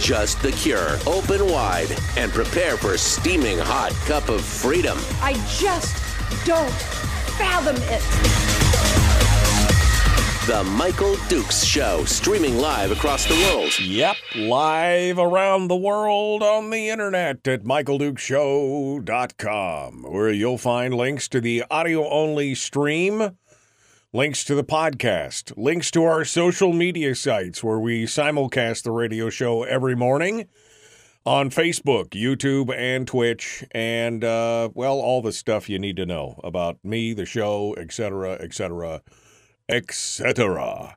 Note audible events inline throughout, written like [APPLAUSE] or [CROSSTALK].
just the cure. Open wide and prepare for a steaming hot cup of freedom. I just don't fathom it. The Michael Dukes Show, streaming live across the world. Yep, live around the world on the internet at michaeldukeshow.com, where you'll find links to the audio only stream, links to the podcast, links to our social media sites where we simulcast the radio show every morning on Facebook, YouTube, and Twitch, and, uh, well, all the stuff you need to know about me, the show, etc., etc etc.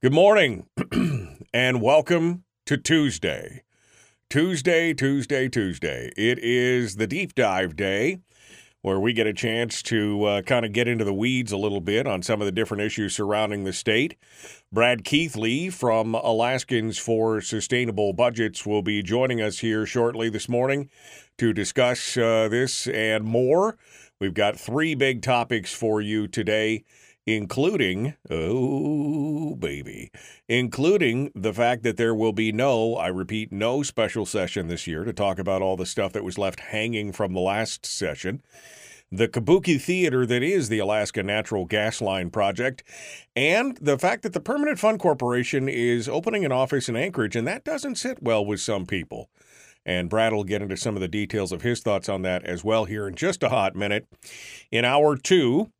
Good morning [CLEARS THROAT] and welcome to Tuesday. Tuesday, Tuesday, Tuesday. It is the deep dive day where we get a chance to uh, kind of get into the weeds a little bit on some of the different issues surrounding the state. Brad Keithley from Alaskans for Sustainable Budgets will be joining us here shortly this morning to discuss uh, this and more. We've got three big topics for you today including, oh, baby, including the fact that there will be no, I repeat, no special session this year to talk about all the stuff that was left hanging from the last session. The Kabuki Theater that is the Alaska Natural Gas Line project, and the fact that the Permanent Fund Corporation is opening an office in Anchorage, and that doesn't sit well with some people. And Brad will get into some of the details of his thoughts on that as well here in just a hot minute. In hour two,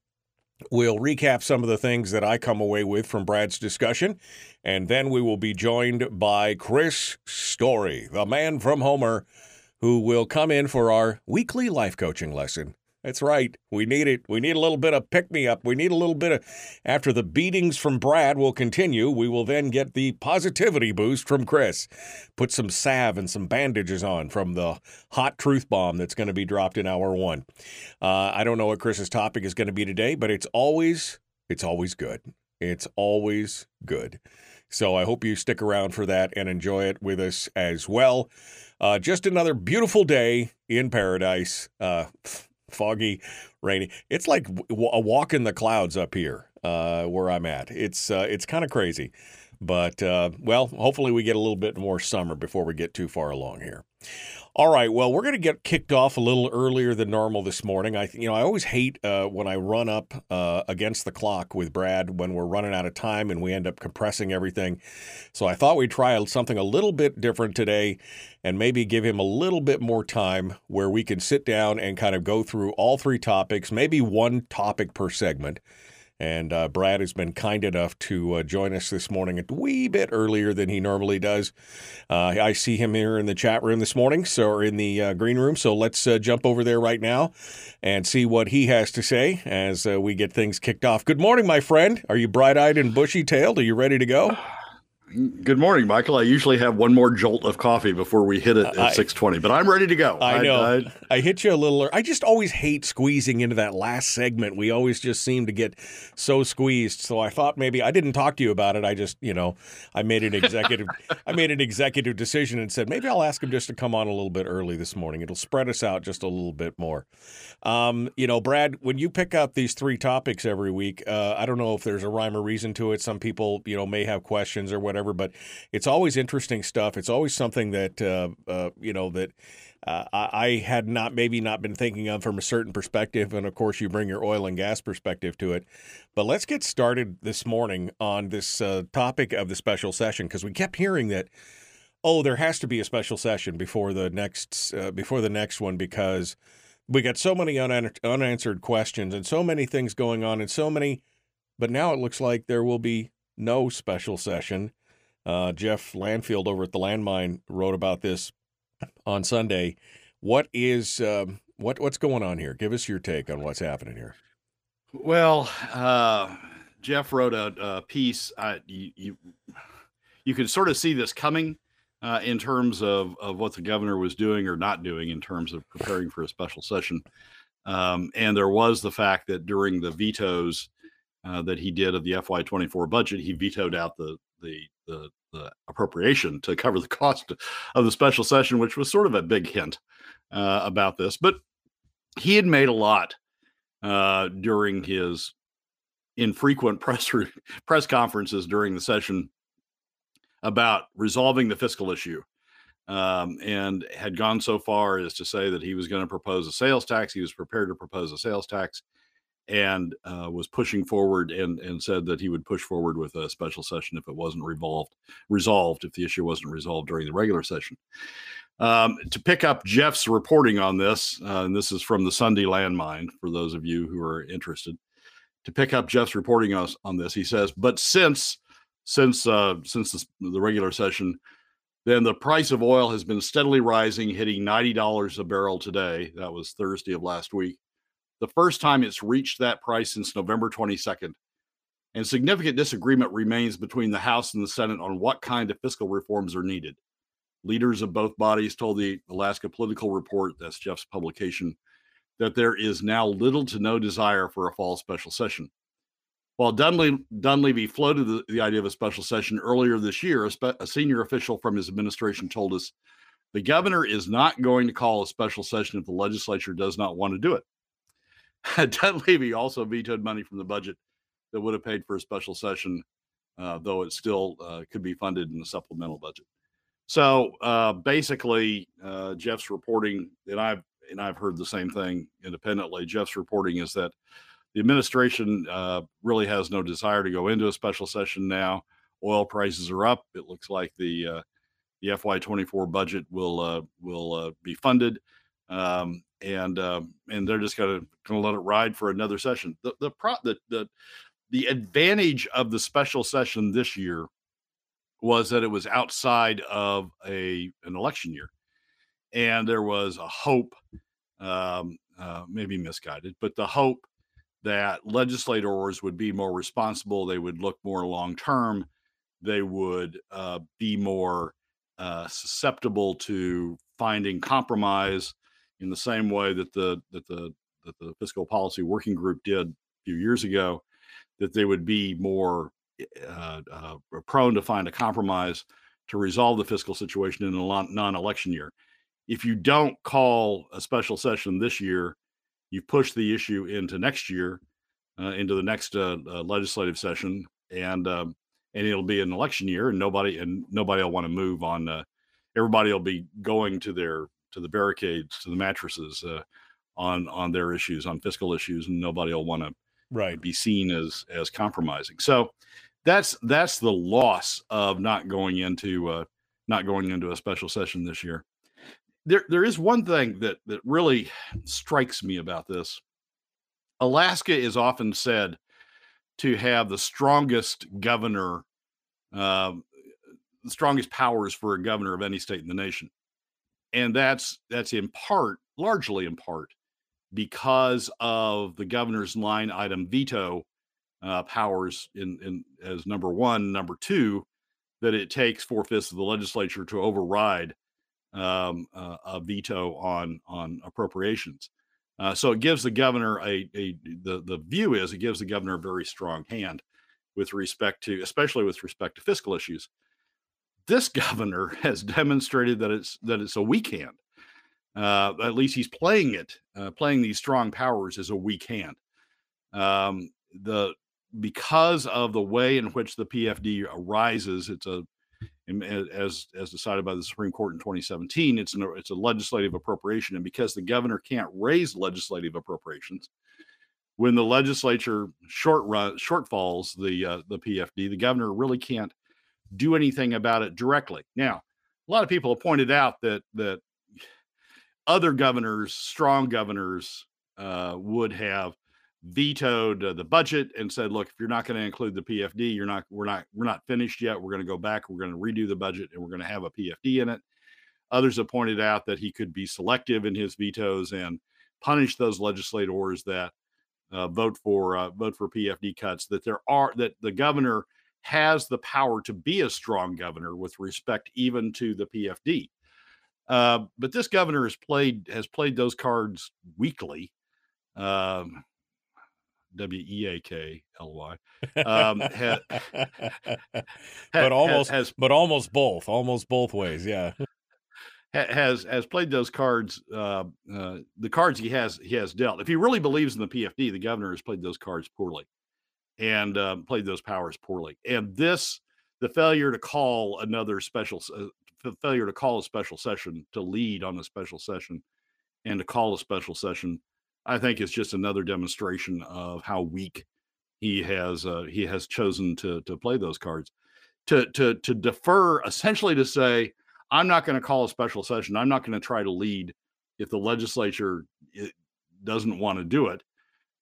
We'll recap some of the things that I come away with from Brad's discussion, and then we will be joined by Chris Story, the man from Homer, who will come in for our weekly life coaching lesson. That's right. We need it. We need a little bit of pick me up. We need a little bit of, after the beatings from Brad will continue, we will then get the positivity boost from Chris. Put some salve and some bandages on from the hot truth bomb that's going to be dropped in hour one. Uh, I don't know what Chris's topic is going to be today, but it's always, it's always good. It's always good. So I hope you stick around for that and enjoy it with us as well. Uh, just another beautiful day in paradise. Uh, foggy, rainy. It's like a walk in the clouds up here uh, where I'm at. It's uh, it's kind of crazy, but uh, well, hopefully we get a little bit more summer before we get too far along here. All right, well, we're going to get kicked off a little earlier than normal this morning. I, you know, I always hate uh, when I run up uh, against the clock with Brad when we're running out of time and we end up compressing everything. So I thought we'd try something a little bit different today, and maybe give him a little bit more time where we can sit down and kind of go through all three topics, maybe one topic per segment. And uh, Brad has been kind enough to uh, join us this morning a wee bit earlier than he normally does. Uh, I see him here in the chat room this morning, so or in the uh, green room. So let's uh, jump over there right now and see what he has to say as uh, we get things kicked off. Good morning, my friend. Are you bright-eyed and bushy-tailed? Are you ready to go? [SIGHS] [LAUGHS] Good morning, Michael. I usually have one more jolt of coffee before we hit it at six twenty, but I'm ready to go. I know. I, I, I, hit you a little. I just always hate squeezing into that last segment. We always just seem to get so squeezed. So I thought maybe I didn't talk to you about it. I just, you know, I made an executive. [LAUGHS] I made an executive decision and said maybe I'll ask him just to come on a little bit early this morning. It'll spread us out just a little bit more. Um, you know, Brad, when you pick up these three topics every week, uh, I don't know if there's a rhyme or reason to it. Some people, you know, may have questions or whatever, but it's always interesting stuff. It's always something that uh, uh, you know that uh, I had not maybe not been thinking of from a certain perspective, and of course you bring your oil and gas perspective to it. But let's get started this morning on this uh, topic of the special session because we kept hearing that. Oh, there has to be a special session before the next uh, before the next one because we got so many unanswered questions and so many things going on and so many. But now it looks like there will be no special session. Uh, Jeff Landfield over at the Landmine wrote about this on Sunday. What is um, what what's going on here? Give us your take on what's happening here. Well, uh, Jeff wrote a, a piece. Uh, you, you you sort of see this coming uh, in terms of, of what the governor was doing or not doing in terms of preparing for a special session. Um, and there was the fact that during the vetoes uh, that he did of the FY24 budget, he vetoed out the, the, the, the, appropriation to cover the cost of the special session, which was sort of a big hint uh, about this. But he had made a lot uh, during his infrequent [LAUGHS] press re- press conferences during the session about resolving the fiscal issue um, and had gone so far as to say that he was going to propose a sales tax. He was prepared to propose a sales tax and uh, was pushing forward and, and said that he would push forward with a special session if it wasn't revolved, resolved, if the issue wasn't resolved during the regular session. Um, to pick up Jeff's reporting on this, uh, and this is from the Sunday Landmine for those of you who are interested. To pick up Jeff's reporting on, on this, he says, but since since uh, since the, the regular session, then the price of oil has been steadily rising, hitting $90 a barrel today. That was Thursday of last week. The first time it's reached that price since November 22nd. And significant disagreement remains between the House and the Senate on what kind of fiscal reforms are needed. Leaders of both bodies told the Alaska Political Report, that's Jeff's publication, that there is now little to no desire for a fall special session. While Dunleavy, floated the, the, idea of a special session earlier this year, a, spe- a, senior official from his administration told us the governor is not going to call a special session if the legislature does not want to do it. [LAUGHS] Dunleavy also vetoed money from the budget that would have paid for a special session, uh, though it still uh, could be funded in the supplemental budget. So uh, basically, uh, Jeff's reporting, and I've and I've heard the same thing independently. Jeff's reporting is that the administration uh, really has no desire to go into a special session now. Oil prices are up. It looks like the uh, the FY24 budget will will be funded, um, and um, and they're just gonna gonna let it ride for another session. The the pro the, the the advantage of the special session this year was that it was outside of a an election year, and there was a hope, um, uh, maybe misguided, but the hope that legislators would be more responsible, they would look more long term, they would uh, be more uh, susceptible to finding compromise in the same way that the that the that the fiscal policy working group did a few years ago, that they would be more uh, uh prone to find a compromise to resolve the fiscal situation in a non-election year. If you don't call a special session this year, you push the issue into next year, uh, into the next uh, uh, legislative session, and um, and it'll be an election year, and nobody and nobody will want to move on. Uh, everybody will be going to their to the barricades, to the mattresses uh, on on their issues, on fiscal issues, and nobody will want to right be seen as as compromising. So that's that's the loss of not going into uh, not going into a special session this year there there is one thing that that really strikes me about this. Alaska is often said to have the strongest governor, uh, the strongest powers for a governor of any state in the nation, and that's that's in part, largely in part, because of the governor's line item veto uh, powers in, in as number one, number two, that it takes four fifths of the legislature to override um, uh, a veto on on appropriations. Uh, so it gives the governor a, a the the view is it gives the governor a very strong hand with respect to especially with respect to fiscal issues. This governor [LAUGHS] has demonstrated that it's that it's a weak hand. Uh, at least he's playing it, uh, playing these strong powers as a weak hand. Um, the because of the way in which the PFD arises, it's a as as decided by the Supreme Court in 2017, it's an, it's a legislative appropriation, and because the governor can't raise legislative appropriations, when the legislature short run shortfalls the uh, the PFD, the governor really can't do anything about it directly. Now, a lot of people have pointed out that that other governors, strong governors, uh, would have vetoed uh, the budget and said, "Look, if you're not going to include the PFD, you're not we're not we're not finished yet. We're going to go back. We're going to redo the budget, and we're going to have a PFD in it." Others have pointed out that he could be selective in his vetoes and punish those legislators that uh, vote for uh, vote for PFD cuts. That there are that the governor has the power to be a strong governor with respect even to the PFD. Uh, but this governor has played has played those cards weakly. Um, W E A K L Y. Um, ha, [LAUGHS] but almost, has, but almost both, almost both ways. Yeah, [LAUGHS] has has played those cards. Uh, uh, the cards he has he has dealt. If he really believes in the PFD, the governor has played those cards poorly, and uh, played those powers poorly. And this, the failure to call another special, uh, failure to call a special session, to lead on a special session, and to call a special session I think is just another demonstration of how weak he has uh, he has chosen to to play those cards. To to to defer essentially to say I'm not going to call a special session. I'm not going to try to lead if the legislature eh, doesn't want to do it.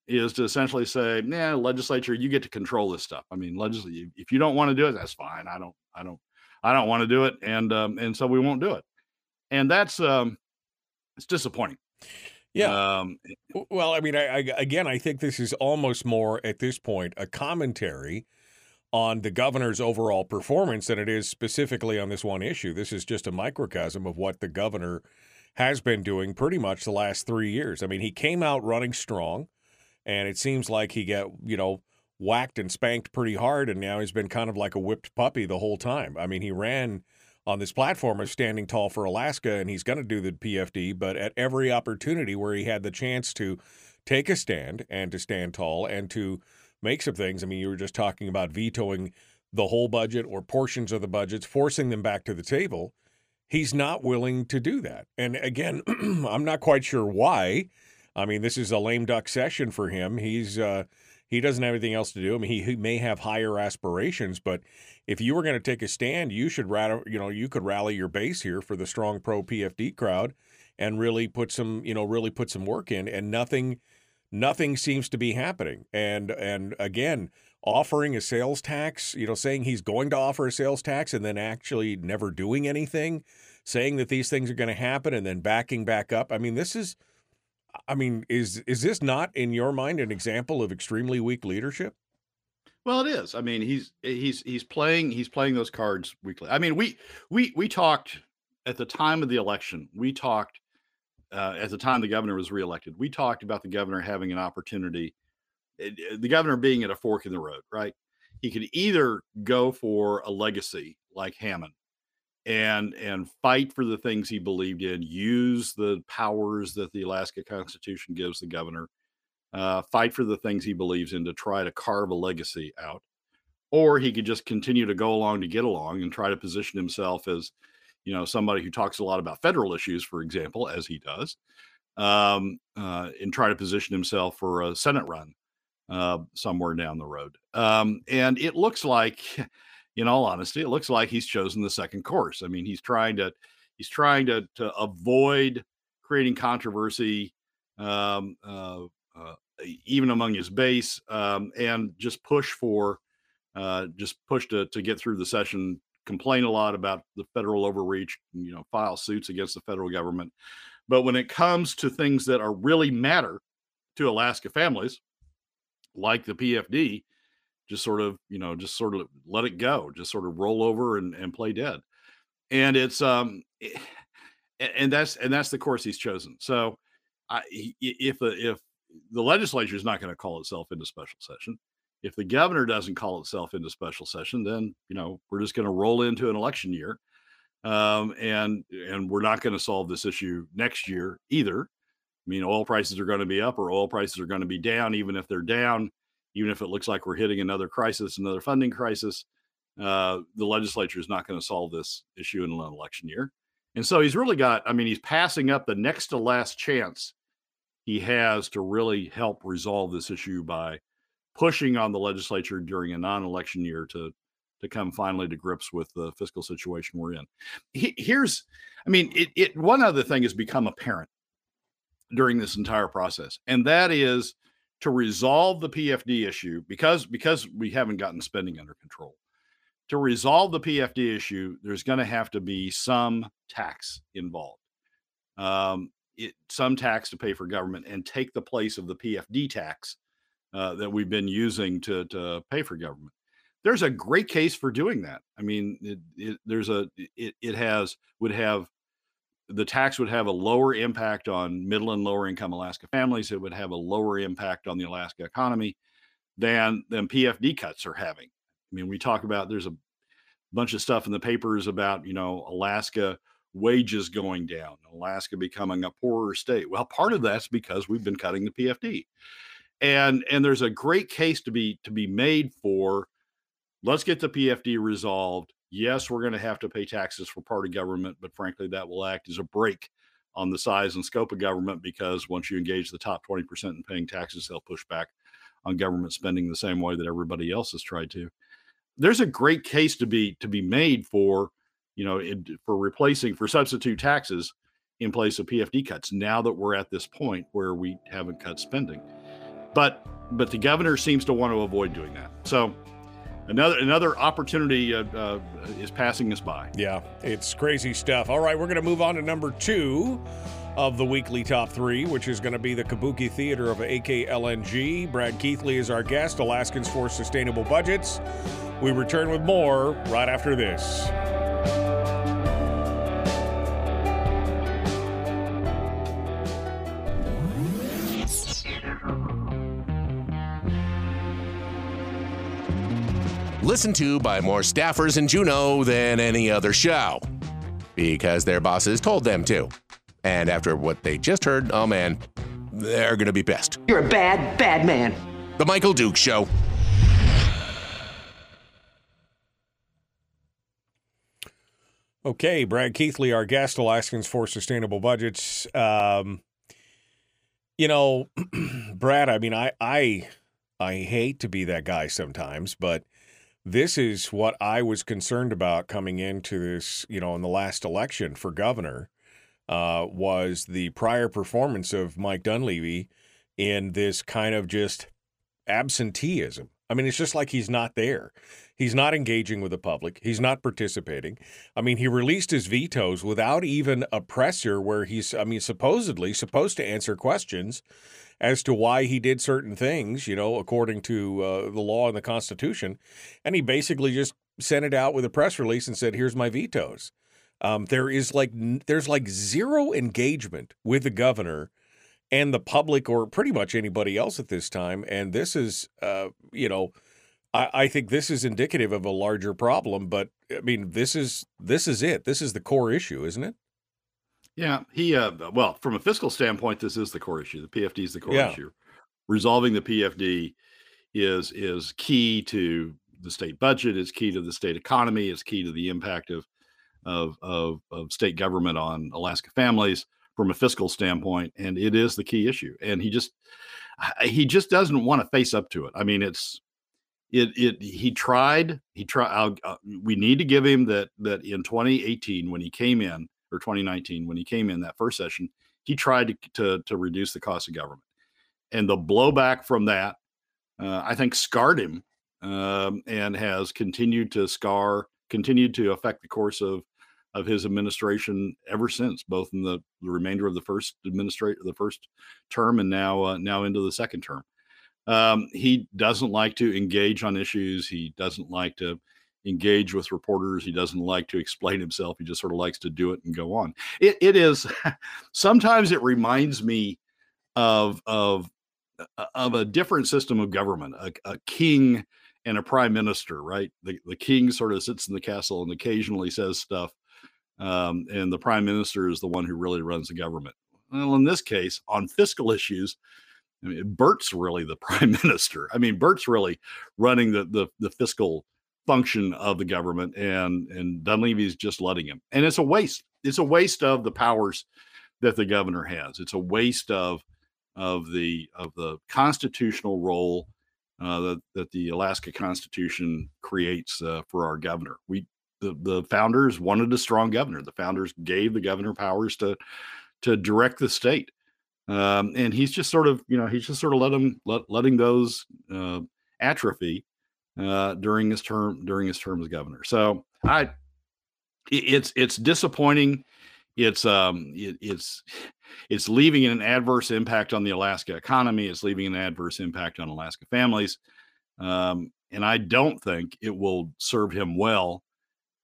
Is to essentially say, "Yeah, legislature, you get to control this stuff." I mean, legislature, if you don't want to do it, that's fine. I don't, I don't, I don't want to do it, and um, and so we won't do it. And that's um, it's disappointing. Yeah. Um, well, I mean, I, I, again, I think this is almost more at this point a commentary on the governor's overall performance than it is specifically on this one issue. This is just a microcosm of what the governor has been doing pretty much the last three years. I mean, he came out running strong, and it seems like he got, you know, whacked and spanked pretty hard, and now he's been kind of like a whipped puppy the whole time. I mean, he ran on this platform of standing tall for Alaska, and he's going to do the PFD. But at every opportunity where he had the chance to take a stand and to stand tall and to make some things, I mean, you were just talking about vetoing the whole budget or portions of the budgets, forcing them back to the table. He's not willing to do that. And again, [CLEARS THROAT] I'm not quite sure why. I mean, this is a lame duck session for him. He's uh, he doesn't have anything else to do. I mean, he, he may have higher aspirations, but if you were going to take a stand, you should rather, you know, you could rally your base here for the strong pro PFD crowd and really put some, you know, really put some work in. And nothing, nothing seems to be happening. And and again, offering a sales tax, you know, saying he's going to offer a sales tax and then actually never doing anything, saying that these things are going to happen and then backing back up. I mean, this is, I mean, is is this not in your mind an example of extremely weak leadership? Well, it is. I mean, he's he's he's playing he's playing those cards weakly. I mean, we we we talked at the time of the election. We talked uh, at the time the governor was reelected. We talked about the governor having an opportunity, eh, eh, the governor being at a fork in the road. Right? He could either go for a legacy like Hammond and and fight for the things he believed in, use the powers that the Alaska Constitution gives the governor uh, fight for the things he believes in to try to carve a legacy out. Or he could just continue to go along to get along and try to position himself as, you know, somebody who talks a lot about federal issues, for example, as he does, um, uh, and try to position himself for a Senate run uh, somewhere down the road. Um, and it looks like, in all honesty, it looks like he's chosen the second course. I mean, he's trying to he's trying to to avoid creating controversy um, uh, uh, even among his base, um, and just push for uh, just push to to get through the session. Complain a lot about the federal overreach, you know, file suits against the federal government. But when it comes to things that are really matter to Alaska families, like the PFD, just sort of, you know, just sort of let it go, just sort of roll over and, and play dead. And it's um and that's and that's the course he's chosen. So I, if if the legislature is not going to call itself into special session. If the governor doesn't call itself into special session, then you know we're just going to roll into an election year, um, and and we're not going to solve this issue next year either. I mean, oil prices are going to be up or oil prices are going to be down. Even if they're down, even if it looks like we're hitting another crisis, another funding crisis, uh, the legislature is not going to solve this issue in an election year. And so he's really got, I mean, he's passing up the next to last chance he has to really help resolve this issue by pushing on the legislature during a non-election year to to come finally to grips with the fiscal situation we're in. He, here's, I mean, it, it one other thing has become apparent during this entire process, and that is to resolve the PFD issue because because we haven't gotten spending under control. To resolve the PFD issue, there's going to have to be some tax involved. Um, it, some tax to pay for government and take the place of the PFD tax uh, that we've been using to, to pay for government. there's a great case for doing that. I mean, it, it, there's a it, it has would have the tax would have a lower impact on middle and lower income Alaska families. It would have a lower impact on the Alaska economy than than PFD cuts are having. I mean, we talk about there's a bunch of stuff in the papers about you know Alaska wages going down, Alaska becoming a poorer state. Well, part of that's because we've been cutting the PFD, and and there's a great case to be to be made for let's get the PFD resolved. Yes, we're going to have to pay taxes for part of government, but frankly, that will act as a brake on the size and scope of government because once you engage the top 20% in paying taxes, they'll push back on government spending the same way that everybody else has tried to. There's a great case to be to be made for, you know, for replacing for substitute taxes in place of PFD cuts. Now that we're at this point where we haven't cut spending, but but the governor seems to want to avoid doing that. So another another opportunity uh, uh, is passing us by. Yeah, it's crazy stuff. All right, we're going to move on to number two of the weekly top three, which is going to be the Kabuki Theater of AKLNG. Brad Keithley is our guest, Alaskans for Sustainable Budgets. We return with more right after this. Listened to by more staffers in Juneau than any other show because their bosses told them to. And after what they just heard, oh man, they're going to be pissed. You're a bad, bad man. The Michael Duke Show. Okay, Brad Keithley, our guest, Alaskans for Sustainable Budgets. Um, you know, [CLEARS THROAT] Brad, I mean, I, I, I hate to be that guy sometimes, but this is what I was concerned about coming into this, you know, in the last election for governor, uh, was the prior performance of Mike Dunleavy in this kind of just absenteeism. I mean, it's just like he's not there. He's not engaging with the public. He's not participating. I mean, he released his vetoes without even a presser where he's, I mean, supposedly supposed to answer questions as to why he did certain things, you know, according to uh, the law and the Constitution. And he basically just sent it out with a press release and said, here's my vetoes. Um, there is like, there's like zero engagement with the governor and the public or pretty much anybody else at this time. And this is, uh, you know, I, I think this is indicative of a larger problem. But I mean, this is this is it. This is the core issue, isn't it? Yeah, he. Uh, well, from a fiscal standpoint, this is the core issue. The PFD is the core Yeah. issue. Resolving the PFD is is key to the state budget. It's key to the state economy. It's key to the impact of of of, of state government on Alaska families from a fiscal standpoint, and it is the key issue. And he just he just doesn't want to face up to it. I mean, it's it it he tried he tried I'll, uh, we need to give him that that in 2018 when he came in or 2019 when he came in that first session he tried to to, to reduce the cost of government and the blowback from that uh, i think scarred him um, and has continued to scar continued to affect the course of of his administration ever since both in the, the remainder of the first administrate the first term and now uh, now into the second term um, he doesn't like to engage on issues. He doesn't like to engage with reporters. He doesn't like to explain himself. He just sort of likes to do it and go on. It, it is [LAUGHS] sometimes it reminds me of of uh, of a different system of government, a, a king and a prime minister, right? The the king sort of sits in the castle and occasionally says stuff, um, and the prime minister is the one who really runs the government. Well, in this case, on fiscal issues, I mean, Bert's really the [LAUGHS] prime minister. I mean, Bert's really running the the, the fiscal function of the government, and and Dunleavy is just letting him. And it's a waste. It's a waste of the powers that the governor has. It's a waste of of the of the constitutional role uh, that that the Alaska Constitution creates uh, for our governor. We the the founders wanted a strong governor. The founders gave the governor powers to to direct the state um, and he's just sort of you know he's just sort of let him let, letting those uh, atrophy uh, during his term during his term as governor. So I it's it's disappointing. It's um it, it's it's leaving an adverse impact on the Alaska economy. It's leaving an adverse impact on Alaska families. Um, and I don't think it will serve him well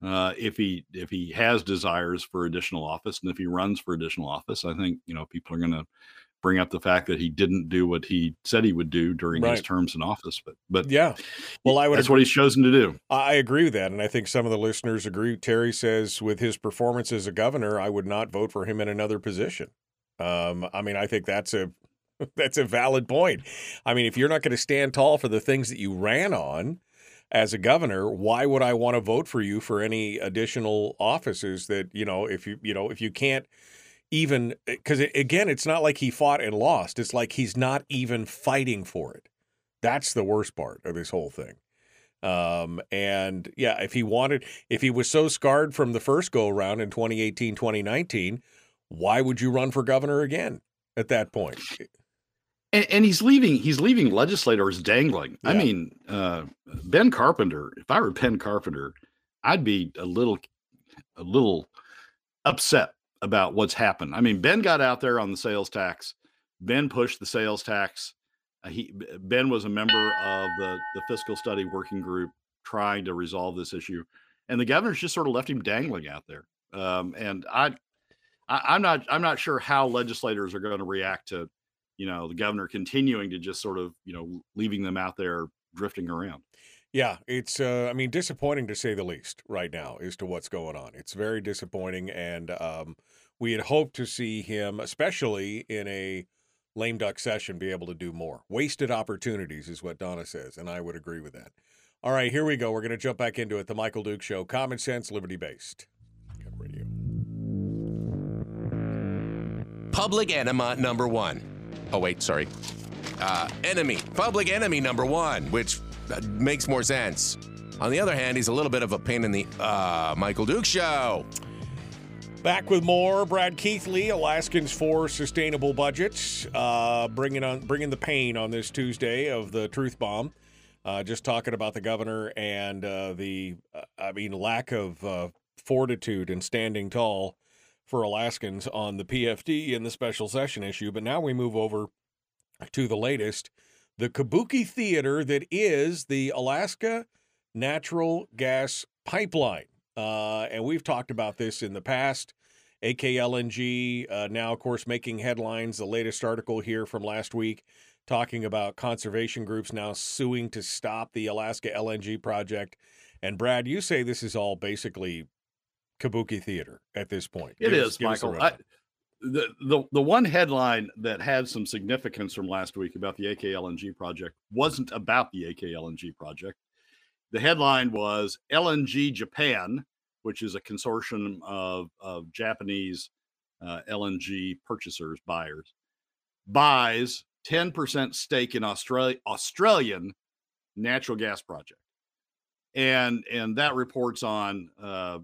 uh, if he if he has desires for additional office and if he runs for additional office. I think you know people are going to bring up the fact that he didn't do what he said he would do during Right. his terms in office. But but Yeah. Well, I would that's what he's chosen to do. I agree with that, and I think some of the listeners agree. Terry says, with his performance as a governor, I would not vote for him in another position. Um, I mean, I think that's a [LAUGHS] that's a valid point. I mean, if you're not going to stand tall for the things that you ran on as a governor, why would I want to vote for you for any additional offices that you know if you you know if you can't even because again, it's not like he fought and lost. It's like he's not even fighting for it. That's the worst part of this whole thing. Um, and yeah, if he wanted, if he was so scarred from the first go around in 2018, 2019, why would you run for governor again at that point? And, and he's leaving. He's leaving legislators dangling. I mean, uh, Ben Carpenter. If I were Ben Carpenter, I'd be a little, a little upset about what's happened. I mean, Ben got out there on the sales tax. Ben pushed the sales tax. Uh, he Ben was a member of the the fiscal study working group trying to resolve this issue, and the governor's just sort of left him dangling out there. Um, and I, I, I'm not I'm not sure how legislators are going to react to you know the governor continuing to just sort of you know leaving them out there drifting around Yeah, it's uh, I mean disappointing to say the least right now as to what's going on. It's very disappointing, and um, we had hoped to see him, especially in a lame duck session, be able to do more. Wasted opportunities is what Donna says, and I would agree with that. All right, here we go. We're going to jump back into it. The Michael Duke Show, common sense, liberty based. Radio. Public enema number one. Oh, wait, sorry. Uh, enemy. Public enemy number one, which uh, makes more sense. On the other hand, he's a little bit of a pain in the uh, Michael Duke show. Back with more. Brad Keithley, Alaskans for Sustainable Budgets, uh, bringing on bringing the pain on this Tuesday of the truth bomb. Uh, just talking about the governor and uh, the, uh, I mean, lack of uh, fortitude and standing tall for Alaskans on the PFD and the special session issue. But now we move over to the latest, the Kabuki Theater that is the Alaska Natural Gas Pipeline. Uh, and we've talked about this in the past. AKLNG uh, now, of course, making headlines. The latest article here from last week talking about conservation groups now suing to stop the Alaska LNG project. And Brad, you say this is all basically kabuki theater at this point. It Give is, us- give us the michael I, the, the the one headline that had some significance from last week about the AKLNG project wasn't about the AKLNG project. The headline was LNG Japan, which is a consortium of, of Japanese uh, LNG purchasers, buyers, buys 10% stake in Australia, Australian natural gas project. And, and that reports on uh, uh,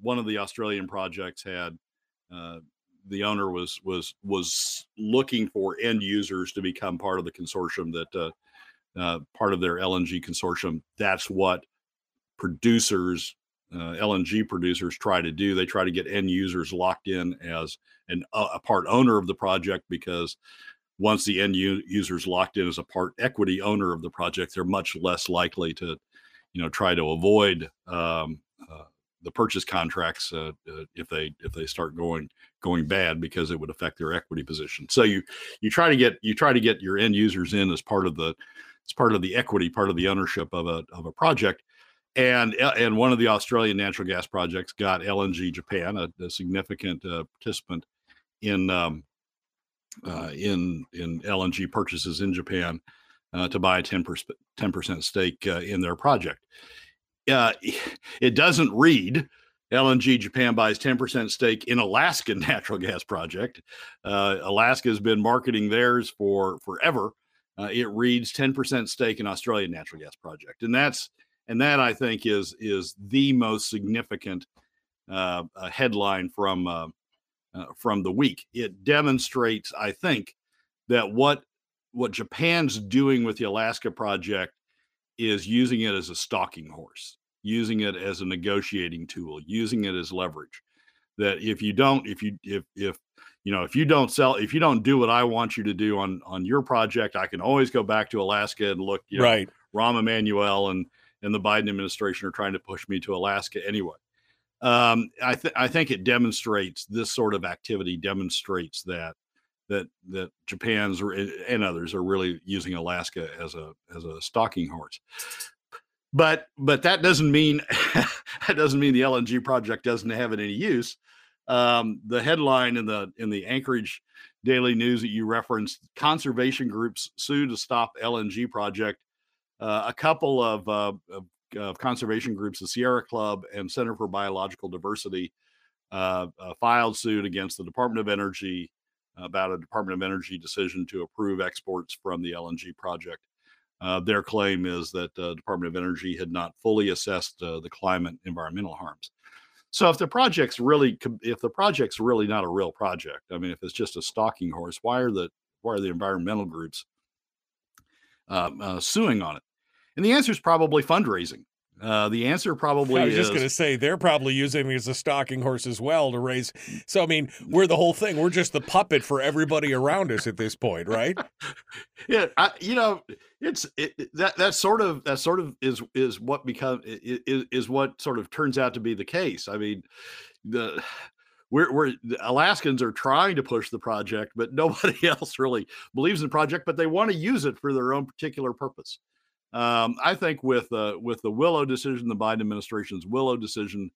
one of the Australian projects had uh, the owner was was was looking for end users to become part of the consortium that uh, part of their LNG consortium. That's what producers, uh, LNG producers, try to do. They try to get end users locked in as an uh, a part owner of the project because once the end u- users locked in as a part equity owner of the project, they're much less likely to, you know, try to avoid um, uh, the purchase contracts uh, uh, if they if they start going going bad because it would affect their equity position. So you you try to get you try to get your end users in as part of the as part of the equity, part of the ownership of a of a project. And uh, and one of the Australian natural gas projects got LNG Japan, a, a significant uh, participant in um, uh, in in LNG purchases in Japan, uh, to buy a 10 percent stake uh, in their project. Uh, [SIGHS] it doesn't read LNG Japan buys 10% stake in Alaska [LAUGHS] natural gas project. Uh, Alaska has been marketing theirs for forever. Uh, it reads 10% stake in Australian natural gas project, and that's and that I think is is the most significant uh, headline from uh, uh, from the week. It demonstrates, I think, that what what Japan's doing with the Alaska project is using it as a stalking horse, using it as a negotiating tool, using it as leverage. That if you don't, if you if if you know if you don't sell, if you don't do what I want you to do on on your project, I can always go back to Alaska and look, you know, right. Rahm Emanuel and and the Biden administration are trying to push me to Alaska anyway. Um, I, th- I think it demonstrates this sort of activity demonstrates that that that Japan's and others are really using Alaska as a as a stalking horse. But but that doesn't mean [LAUGHS] that doesn't mean the LNG project doesn't have it any use. Um, the headline in the in the Anchorage Daily News that you referenced: conservation groups sue to stop LNG project. Uh, a couple of, uh, of, of, conservation groups, the Sierra Club and Center for Biological Diversity, uh, uh filed suit against the Department of Energy about a Department of Energy decision to approve exports from the LNG project. Uh, their claim is that the uh, Department of Energy had not fully assessed the climate environmental harms. So if the project's really if the project's really not a real project, I mean, if it's just a stalking horse, why are the why are the environmental groups um, uh, suing on it? And the answer is probably fundraising. Uh, the answer probably is I was is, just going to say they're probably using it as a stalking horse as well to raise. So I mean, we're the whole thing. We're just the puppet for everybody around us at this point, right? [LAUGHS] yeah, I, you know, it's it, that that sort of that sort of is is what become is, is what sort of turns out to be the case. I mean, the we're, we're Alaskans are trying to push the project, but [LAUGHS] nobody else really believes in the project, but they want to use it for their own particular purpose. Um, I think with uh, with the Willow decision, the Biden administration's Willow decision,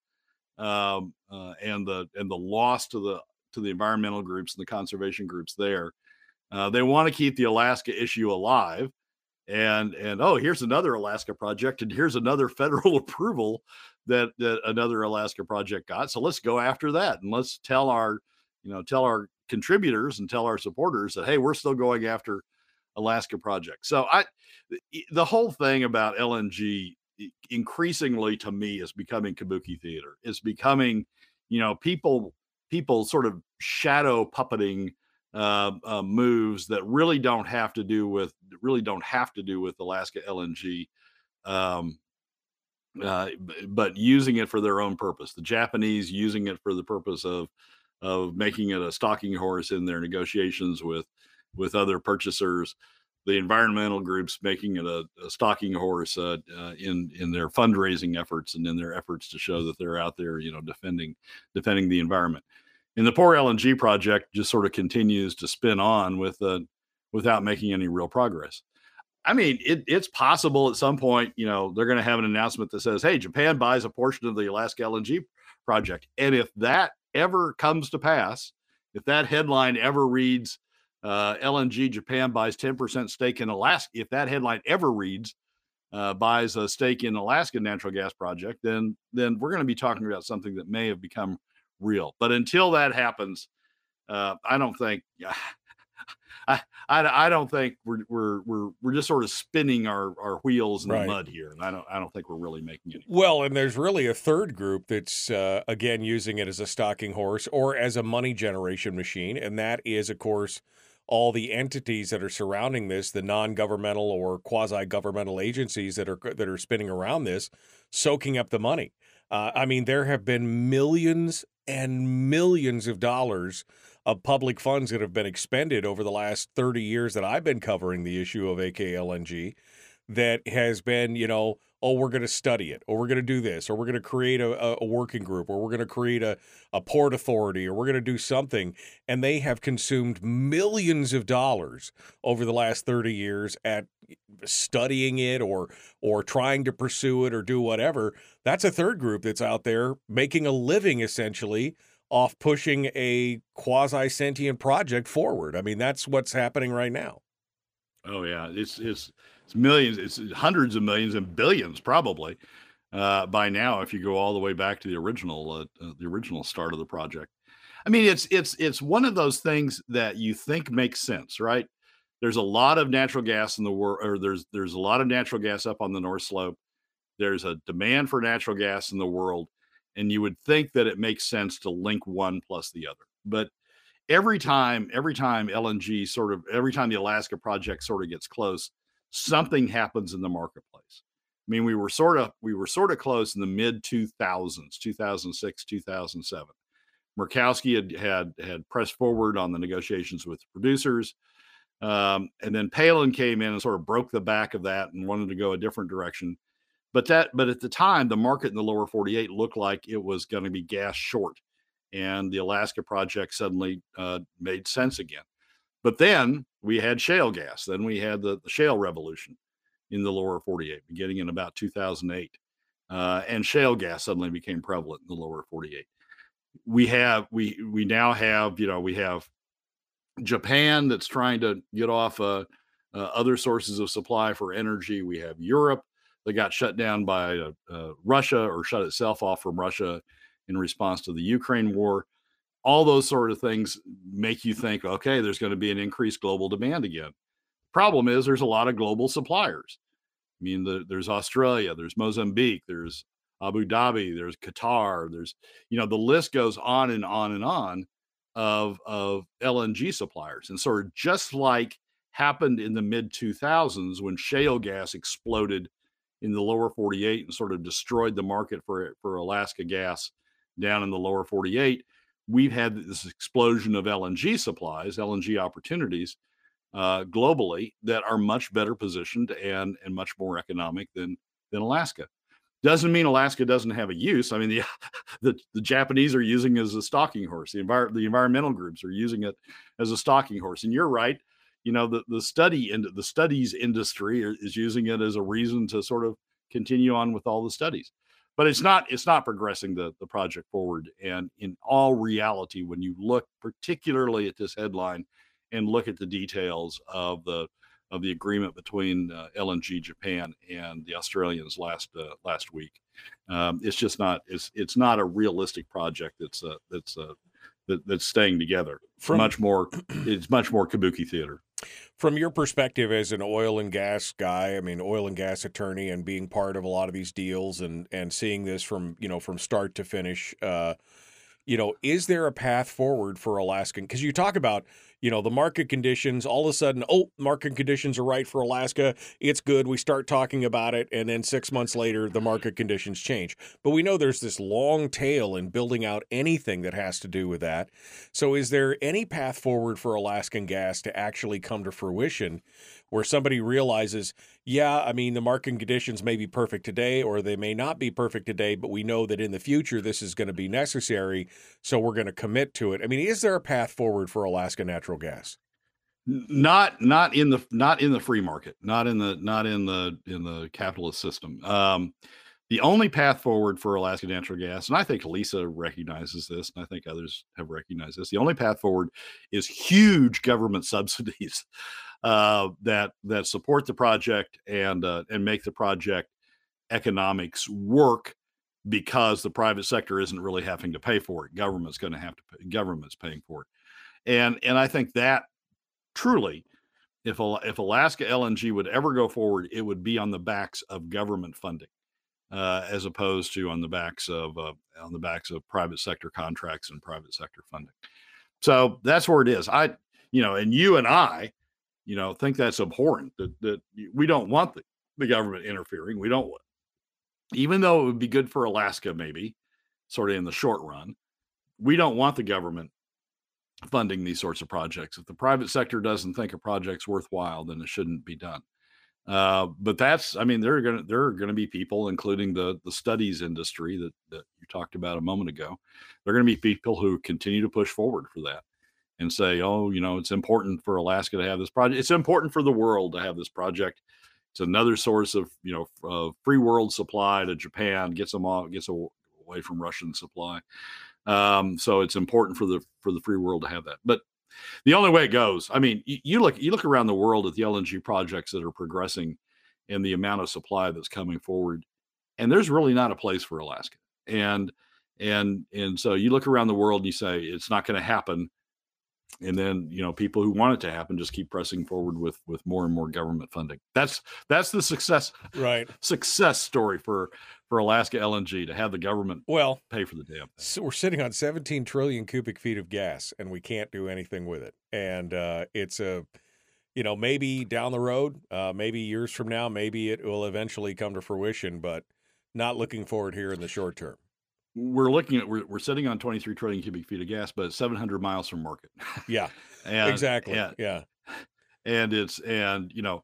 um, uh, and the and the loss to the to the environmental groups and the conservation groups there, uh, they want to keep the Alaska issue alive. And and oh, here's another Alaska project, and here's another [LAUGHS] federal approval that that another Alaska project got. So let's go after that, and let's tell our you know tell our contributors and tell our supporters that hey, we're still going after Alaska project. So I the whole thing about LNG increasingly to me is becoming kabuki theater. It's becoming, you know, people people sort of shadow puppeting uh, uh, moves that really don't have to do with really don't have to do with Alaska LNG. Um, uh, but using it for their own purpose. The Japanese using it for the purpose of of making it a stalking horse in their negotiations with with other purchasers the environmental groups making it a, a stalking horse uh, uh, in in their fundraising efforts and in their efforts to show that they're out there, you know, defending defending the environment. And the poor LNG project just sort of continues to spin on with uh, without making any real progress. I mean, it, it's possible at some point, you know, they're going to have an announcement that says, "Hey, Japan buys a portion of the Alaska LNG project," and if that ever comes to pass, if that headline ever reads uh, LNG Japan buys 10% stake in Alaska. If that headline ever reads, uh, buys a stake in Alaska natural gas project, then then we're going to be talking about something that may have become real. But until that happens, uh, I don't think. [LAUGHS] I, I, I don't think we're, we're we're we're just sort of spinning our, our wheels in right. the mud here, and I don't I don't think we're really making it. Well, and there's really a third group that's uh, again using it as a stalking horse or as a money generation machine, and that is, of course, all the entities that are surrounding this, the non-governmental or quasi-governmental agencies that are that are spinning around this, soaking up the money. Uh, I mean, there have been millions and millions of dollars of public funds that have been expended over the last 30 years that I've been covering the issue of AKLNG that has been, you know, oh, we're going to study it, or we're going to do this, or we're going to create a, a working group, or we're going to create a, a port authority, or we're going to do something. And they have consumed millions of dollars over the last 30 years at studying it or or trying to pursue it or do whatever. That's a third group that's out there making a living essentially off pushing a quasi sentient project forward. I mean, that's what's happening right now. Oh yeah, it's it's it's millions, it's hundreds of millions and billions probably uh, by now if you go all the way back to the original uh, uh, the original start of the project. I mean, it's it's it's one of those things that you think makes sense, right? There's a lot of natural gas in the world, or there's there's a lot of natural gas up on the North Slope. There's a demand for natural gas in the world, and you would think that it makes sense to link one plus the other. But every time, every time LNG sort of every time the Alaska project sort of gets close, something happens in the marketplace. I mean, we were sort of we were sort of close in the mid 2000s, 2006, 2007. Murkowski had had had pressed forward on the negotiations with producers. Um, and then Palin came in and sort of broke the back of that and wanted to go a different direction. But that, but at the time, the market in the lower 48 looked like it was going to be gas short, and the Alaska project suddenly uh, made sense again. But then we had shale gas. Then we had the, the shale revolution in the lower 48, beginning in about 2008, uh, and shale gas suddenly became prevalent in the lower 48. We have we we now have you know we have Japan that's trying to get off uh, uh, other sources of supply for energy. We have Europe that got shut down by uh, uh, Russia or shut itself off from Russia in response to the Ukraine war. All those sort of things make you think, okay, there's going to be an increased global demand again. Problem is, there's a lot of global suppliers. I mean, the, there's Australia, there's Mozambique, there's Abu Dhabi, there's Qatar, there's, you know, the list goes on and on and on of of LNG suppliers. And sort of just like happened in the mid 2000s when shale gas exploded in the lower 48 and sort of destroyed the market for for Alaska gas down in the lower 48, we've had this explosion of LNG supplies, LNG opportunities uh, globally that are much better positioned and and much more economic than than Alaska. Doesn't mean Alaska doesn't have a use. I mean, the [LAUGHS] the, the Japanese are using it as a stalking horse. The envir- the environmental groups are using it as a stalking horse. And you're right. You know, the the study and the studies industry is using it as a reason to sort of continue on with all the studies. But it's not it's not progressing the the project forward. And in all reality, when you look particularly at this headline and look at the details of the of the agreement between uh, LNG Japan and the Australians last uh, last week. Um, it's just not it's it's not a realistic project that's uh, that's uh, that, that's staying together. From, much more, [CLEARS THROAT] it's much more kabuki theater. From your perspective as an oil and gas guy, I mean, oil and gas attorney, and being part of a lot of these deals and and seeing this from you know from start to finish. Uh, you know, is there a path forward for Alaskan? Because you talk about, you know, the market conditions, all of a sudden, oh, market conditions are right for Alaska. It's good. We start talking about it. And then six months later, the mm-hmm. market conditions change. But we know there's this long tail in building out anything that has to do with that. So is there any path forward for Alaskan gas to actually come to fruition where somebody realizes, yeah, I mean, the market conditions may be perfect today or they may not be perfect today, but we know that in the future this is going to be necessary. So we're going to commit to it. I mean, is there a path forward for Alaska natural gas? Not not in the not in the free market, not in the not in the in the capitalist system. Um, the only path forward for Alaska natural gas, and I think Lisa recognizes this, and I think others have recognized this. The only path forward is huge government [LAUGHS] subsidies uh, that that support the project and uh, and make the project economics work because the private sector isn't really having to pay for it. Government's going to have to pay, government's paying for it, and and I think that truly, if if Alaska LNG would ever go forward, it would be on the backs of government funding. Uh, as opposed to on the backs of uh, on the backs of private sector contracts and private sector funding. So that's where it is. I, you know, and you and I you know, think that's abhorrent that, that we don't want the, the government interfering. We don't, even though it would be good for Alaska, maybe sort of in the short run, we don't want the government funding these sorts of projects. If the private sector doesn't think a project's worthwhile, then it shouldn't be done. Uh, but that's, I mean, there are going to there are going to be people, including the the studies industry that that you talked about a moment ago. There are going to be people who continue to push forward for that and say, oh, you know, it's important for Alaska to have this project. It's important for the world to have this project. It's another source of, you know, free world supply to Japan, gets them off, gets away from Russian supply. Um, so it's important for the for the free world to have that. But the only way it goes, I mean, you, you look you look around the world at the LNG projects that are progressing and the amount of supply that's coming forward, and there's really not a place for Alaska. And and and so you look around the world and you say it's not going to happen and then you know people who want it to happen just keep pressing forward with with more and more government funding. That's that's the success right. success story for for alaska lng to have the government well pay for the damn thing. so we're sitting on 17 trillion cubic feet of gas and we can't do anything with it. And uh, it's a you know maybe down the road uh, maybe years from now maybe it will eventually come to fruition but not looking forward here in the short term we're looking at we're, we're sitting on 23 trillion cubic feet of gas but 700 miles from market [LAUGHS] yeah and, exactly and, yeah and it's and you know,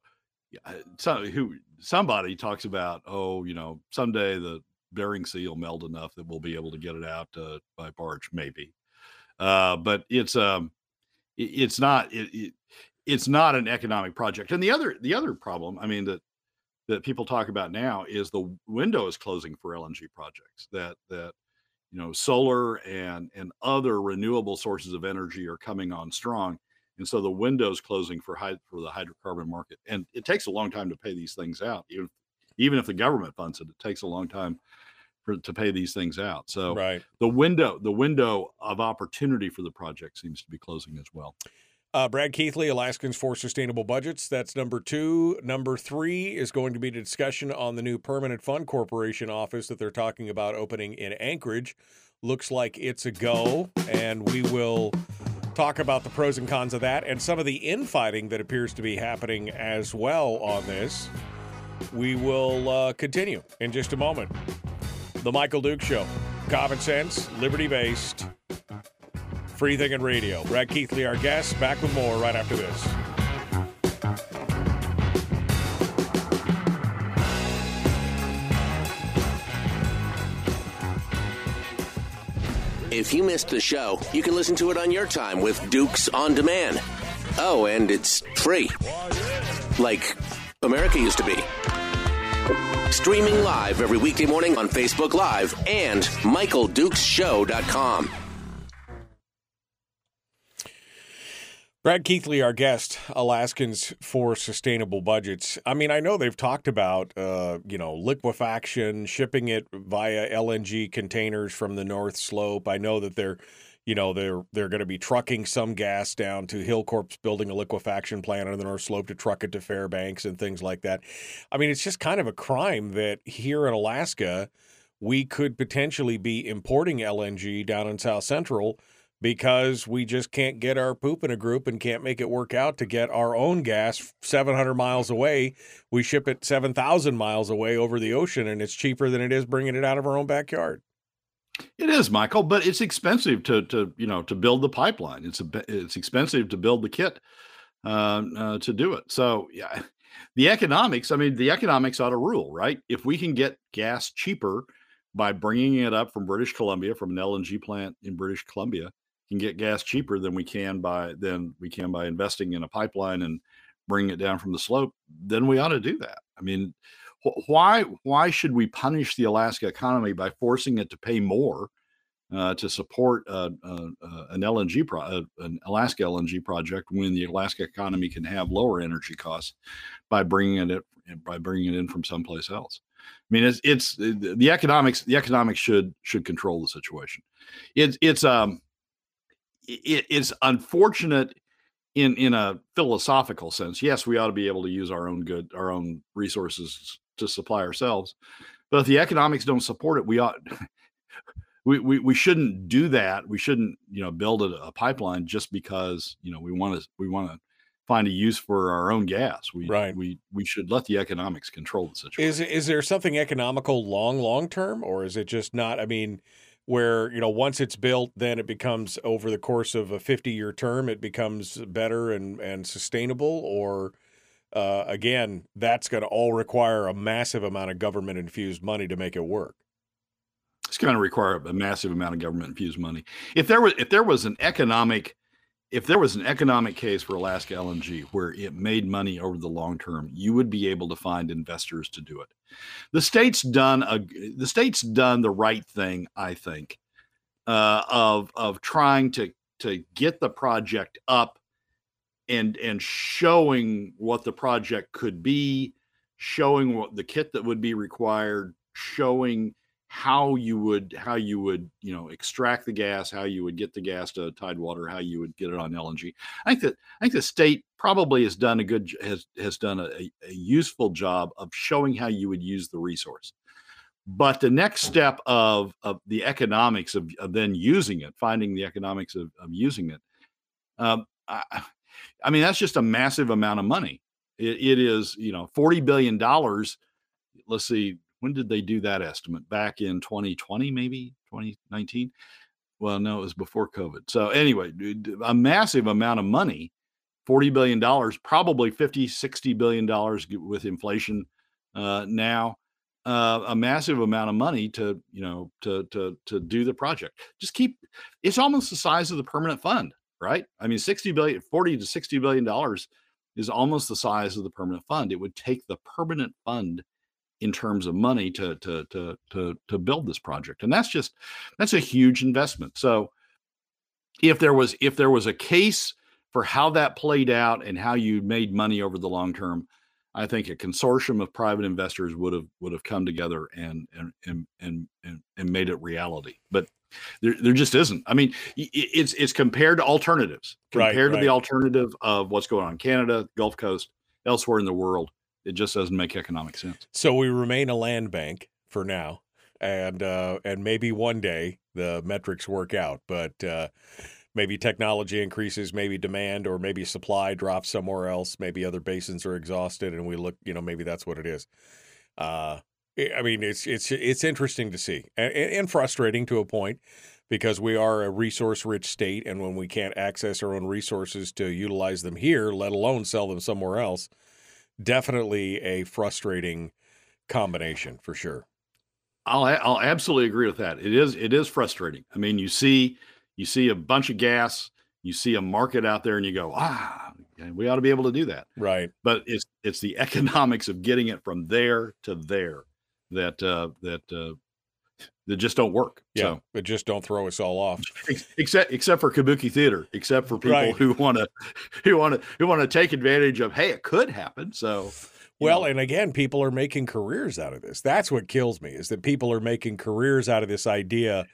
some who somebody talks about oh you know someday the Bering Sea will melt enough that we'll be able to get it out uh, by barge, maybe. Uh, but it's um, it, it's not it, it, it's not an economic project. And the other the other problem, I mean that that people talk about now is the window is closing for LNG projects. That that you know solar and and other renewable sources of energy are coming on strong, and so the window's closing for for the hydrocarbon market. And it takes a long time to pay these things out. Even even if the government funds it, it takes a long time for to pay these things out. So Right. the window the window of opportunity for the project seems to be closing as well. Uh, Brad Keithley, Alaskans for Sustainable Budgets. That's number two. Number three is going to be the discussion on the new Permanent Fund Corporation office that they're talking about opening in Anchorage. Looks like it's a go, and we will talk about the pros and cons of that and some of the infighting that appears to be happening as well on this. We will uh, continue in just a moment. The Michael Duke Show. Common sense, liberty based, free thinking radio. Brad Keithley, our guest, back with more right after this. If you missed the show, you can listen to it on your time with Dukes on Demand. Oh, and it's free. Like America used to be. Streaming live every weekday morning on Facebook Live and MichaelDukesShow.com. Brad Keithley, our guest, Alaskans for Sustainable Budgets. I mean, I know they've talked about, uh, you know, liquefaction, shipping it via LNG containers from the North Slope. I know that they're, you know, they're they're going to be trucking some gas down to Hilcorp's building a liquefaction plant on the North Slope to truck it to Fairbanks and things like that. I mean, it's just kind of a crime that here in Alaska we could potentially be importing LNG down in South Central because we just can't get our poop in a group and can't make it work out to get our own gas 700 miles away. We ship it 7,000 miles away over the ocean, and it's cheaper than it is bringing it out of our own backyard. It is, Michael, but it's expensive to to you know to build the pipeline. It's a it's expensive to build the kit uh, uh, to do it. So yeah, the economics. I mean, the economics ought to rule, right? If we can get gas cheaper by bringing it up from British Columbia from an LNG plant in British Columbia, can get gas cheaper than we can by than we can by investing in a pipeline and bringing it down from the slope. Then we ought to do that. I mean, wh- why why should we punish the Alaska economy by forcing it to pay more uh, to support uh, uh, uh, an LNG pro- uh, an Alaska LNG project when the Alaska economy can have lower energy costs by bringing it by bringing it in from someplace else. I mean, it's it's the economics. The economics should should control the situation. It's it's um it, it's unfortunate in in a philosophical sense. Yes, we ought to be able to use our own good our own resources to supply ourselves, but if the economics don't support it, we ought. [LAUGHS] We, we, we shouldn't do that. We shouldn't, you know, build a, a pipeline just because, you know, we want to we want to find a use for our own gas. We Right. we we should let the economics control the situation. Is is there something economical long long term, or is it just not? I mean, where you know once it's built, then it becomes over the course of a fifty year term, it becomes better and and sustainable, or uh, again, that's going to all require a massive amount of government infused money to make it work. it's going to require a massive amount of government infused money. If there was if there was an economic if there was an economic case for Alaska LNG where it made money over the long term, you would be able to find investors to do it. The state's done a the state's done the right thing, I think, uh, of of trying to to get the project up and and showing what the project could be, showing what the kit that would be required, showing how you would how you would you know extract the gas, how you would get the gas to Tidewater, how you would get it on LNG. I think that I think the state probably has done a good has has done a, a, useful job of showing how you would use the resource. But the next step of of the economics of, of then using it, finding the economics of, of using it, um, I, I mean that's just a massive amount of money. It, it is you know forty billion dollars. Let's see, when did they do that estimate? Back in 2020, maybe 2019. Well, no, it was before COVID. So anyway, a massive amount of money 40 billion dollars, probably 50, 60 billion dollars with inflation uh, now. Uh, a massive amount of money to you know to to to do the project. Just keep it's almost the size of the permanent fund, right? I mean, 60 billion, 40 to 60 billion dollars is almost the size of the permanent fund. It would take the permanent fund in terms of money to to to to to build this project, and that's just that's a huge investment. So if there was if there was a case for how that played out and how you made money over the long term, I think a consortium of private investors would have would have come together and and and and and, and made it reality. But there, there just isn't. I mean, it's it's compared to alternatives, compared Right, to the alternative of what's going on in Canada, Gulf Coast, elsewhere in the world. It just doesn't make economic sense. So we remain a land bank for now, and uh, and maybe one day the metrics work out, but uh, maybe technology increases, maybe demand or maybe supply drops somewhere else, maybe other basins are exhausted, and we look, you know, maybe that's what it is. Uh, I mean, it's it's it's interesting to see and, and frustrating to a point because we are a resource-rich state, and when we can't access our own resources to utilize them here, let alone sell them somewhere else, definitely a frustrating combination for sure. I'll I'll absolutely agree with that. It is it is frustrating. I mean, you see you see a bunch of gas, you see a market out there, and you go, ah, we ought to be able to do that. Right. But it's it's the [LAUGHS] economics of getting it from there to there that uh, that uh, that just don't work. Yeah. So But just don't throw us all off. [LAUGHS] except except for kabuki theater, except for people Right. who want to [LAUGHS] who want to who want to take advantage of. Hey, it could happen. So Well, know, and again, people are making careers out of this. That's what kills me is that people are making careers out of this idea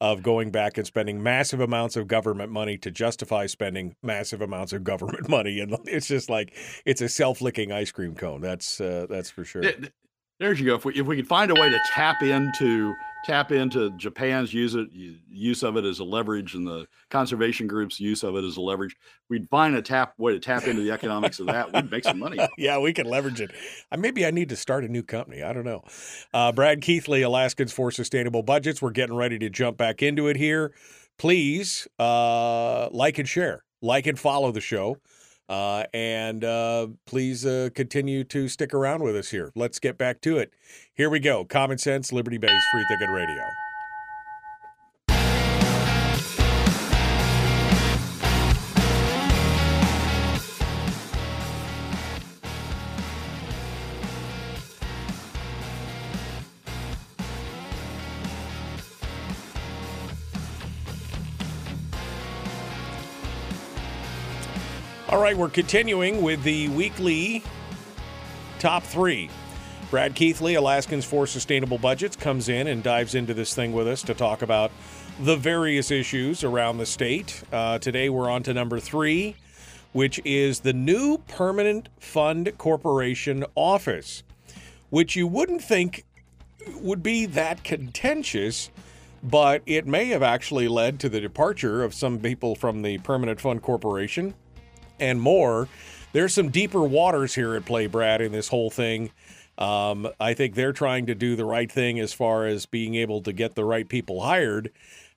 of going back and spending massive amounts of government money to justify spending massive amounts of government [LAUGHS] money, and it's just like it's a self-licking ice cream cone. That's uh, that's for sure. Th- th- you go. If we if we could find a way to tap into tap into Japan's use it use of it as a leverage and the conservation groups use of it as a leverage, we'd find a tap way to tap into the economics of that. We'd make some money. [LAUGHS] yeah, we can leverage it. Uh, maybe I need to start a new company. I don't know. Uh, Brad Keithley, Alaskans for Sustainable Budgets. We're getting ready to jump back into it here. Please uh, like and share, like and follow the show. Uh, and uh, please uh, continue to stick around with us here. Let's get back to it. Here we go. Common Sense, Liberty Based, Free Thinking Radio. All right, we're continuing with the weekly top three. Brad Keithley, Alaskans for Sustainable Budgets, comes in and dives into this thing with us to talk about the various issues around the state. Uh, today, we're on to number three, which is the new Permanent Fund Corporation office, which you wouldn't think would be that contentious, but it may have actually led to the departure of some people from the Permanent Fund Corporation and more. There's some deeper waters here at play, Brad, in this whole thing. Um, I think they're trying to do the right thing as far as being able to get the right people hired.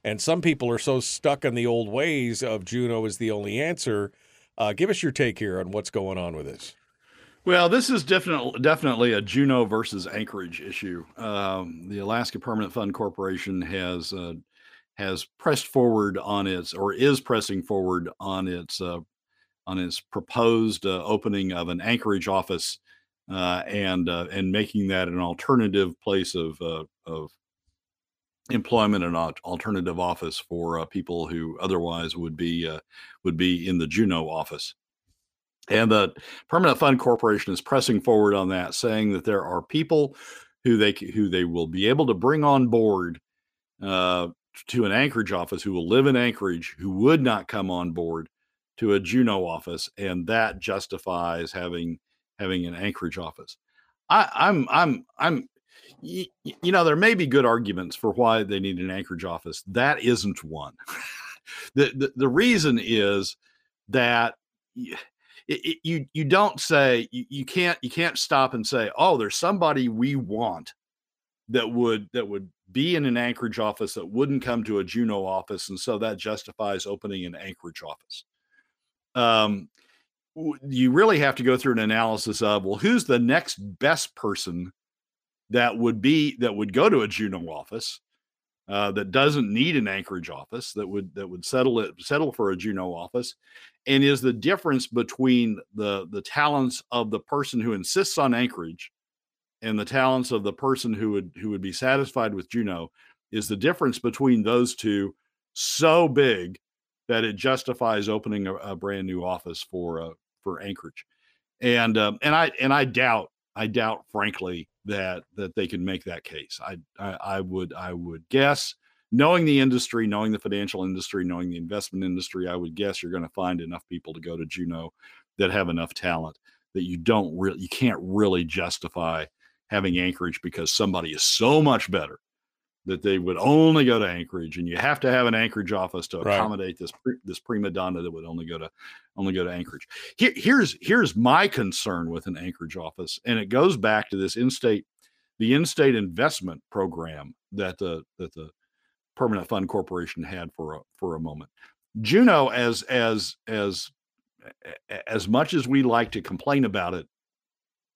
And some people are so stuck in the old ways of Juneau is the only answer. Uh, give us your take here on what's going on with this. Well, this is definitely definitely a Juneau versus Anchorage issue. Um, the Alaska Permanent Fund Corporation has uh, has pressed forward on its or is pressing forward on its uh, on its proposed uh, opening of an Anchorage office uh, and uh, and making that an alternative place of uh, of employment and an alternative office for uh, people who otherwise would be would be in the Juneau office. And the Permanent Fund Corporation is pressing forward on that, saying that there are people who they who they will be able to bring on board uh, to an Anchorage office who will live in Anchorage who would not come on board to a Juneau office, and that justifies having having an Anchorage office. I, I'm I'm I'm y- y- you know there may be good arguments for why they need an Anchorage office. That isn't one. [LAUGHS] the, the the reason is that. it, it, you you don't say you, you can't you can't stop and say oh there's somebody we want that would that would be in an Anchorage office that wouldn't come to a Juneau office and so that justifies opening an Anchorage office. Um, you really have to go through an analysis of well, who's the next best person that would be that would go to a Juneau office uh, that doesn't need an Anchorage office that would that would settle it settle for a Juneau office, and is the difference between the the talents of the person who insists on Anchorage and the talents of the person who would who would be satisfied with Juneau is the difference between those two so big that it justifies opening a, a brand new office for uh, for Anchorage, and um, and I and I doubt I doubt frankly that that they can make that case. I, I I would I would guess knowing the industry, knowing the financial industry, knowing the investment industry, I would guess you're going to find enough people to go to Juneau that have enough talent that you don't really you can't really justify having Anchorage because somebody is so much better that they would only go to Anchorage, and you have to have an Anchorage office to accommodate right. this this prima donna that would only go to only go to Anchorage. Here, here's here's my concern with an Anchorage office, and it goes back to this in-state the in-state investment program that the that the Permanent Fund Corporation had for a for a moment. Juneau, as as as as much as we like to complain about it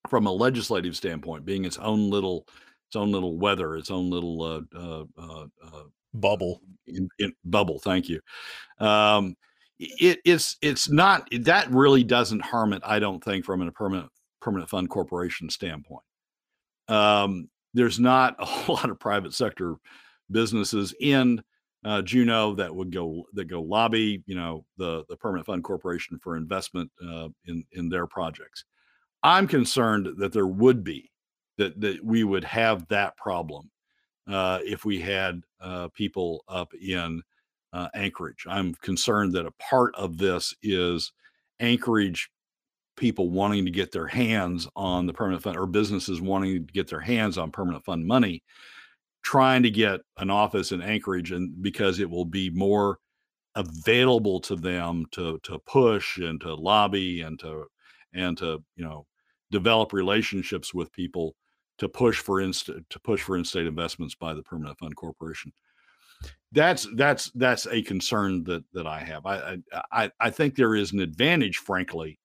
from a legislative standpoint, being its own little its own little weather, its own little uh, uh, uh, bubble. In, in, bubble, thank you. Um, it, it's it's not that really doesn't harm it. I don't think from a permanent permanent fund corporation standpoint. Um, there's not a [LAUGHS] whole lot of private sector businesses in uh, Juneau that would go that go lobby, you know, the the permanent fund corporation for investment uh, in in their projects. I'm concerned that there would be that that we would have that problem uh, if we had uh, people up in uh, Anchorage. I'm concerned that a part of this is Anchorage people wanting to get their hands on the permanent fund or businesses wanting to get their hands on permanent fund money trying to get an office in Anchorage and because it will be more available to them to to push and to lobby and to and to you know develop relationships with people to push for inst- to push for in-state investments by the permanent fund corporation. That's that's that's a concern that that i have. I i i think there is an advantage frankly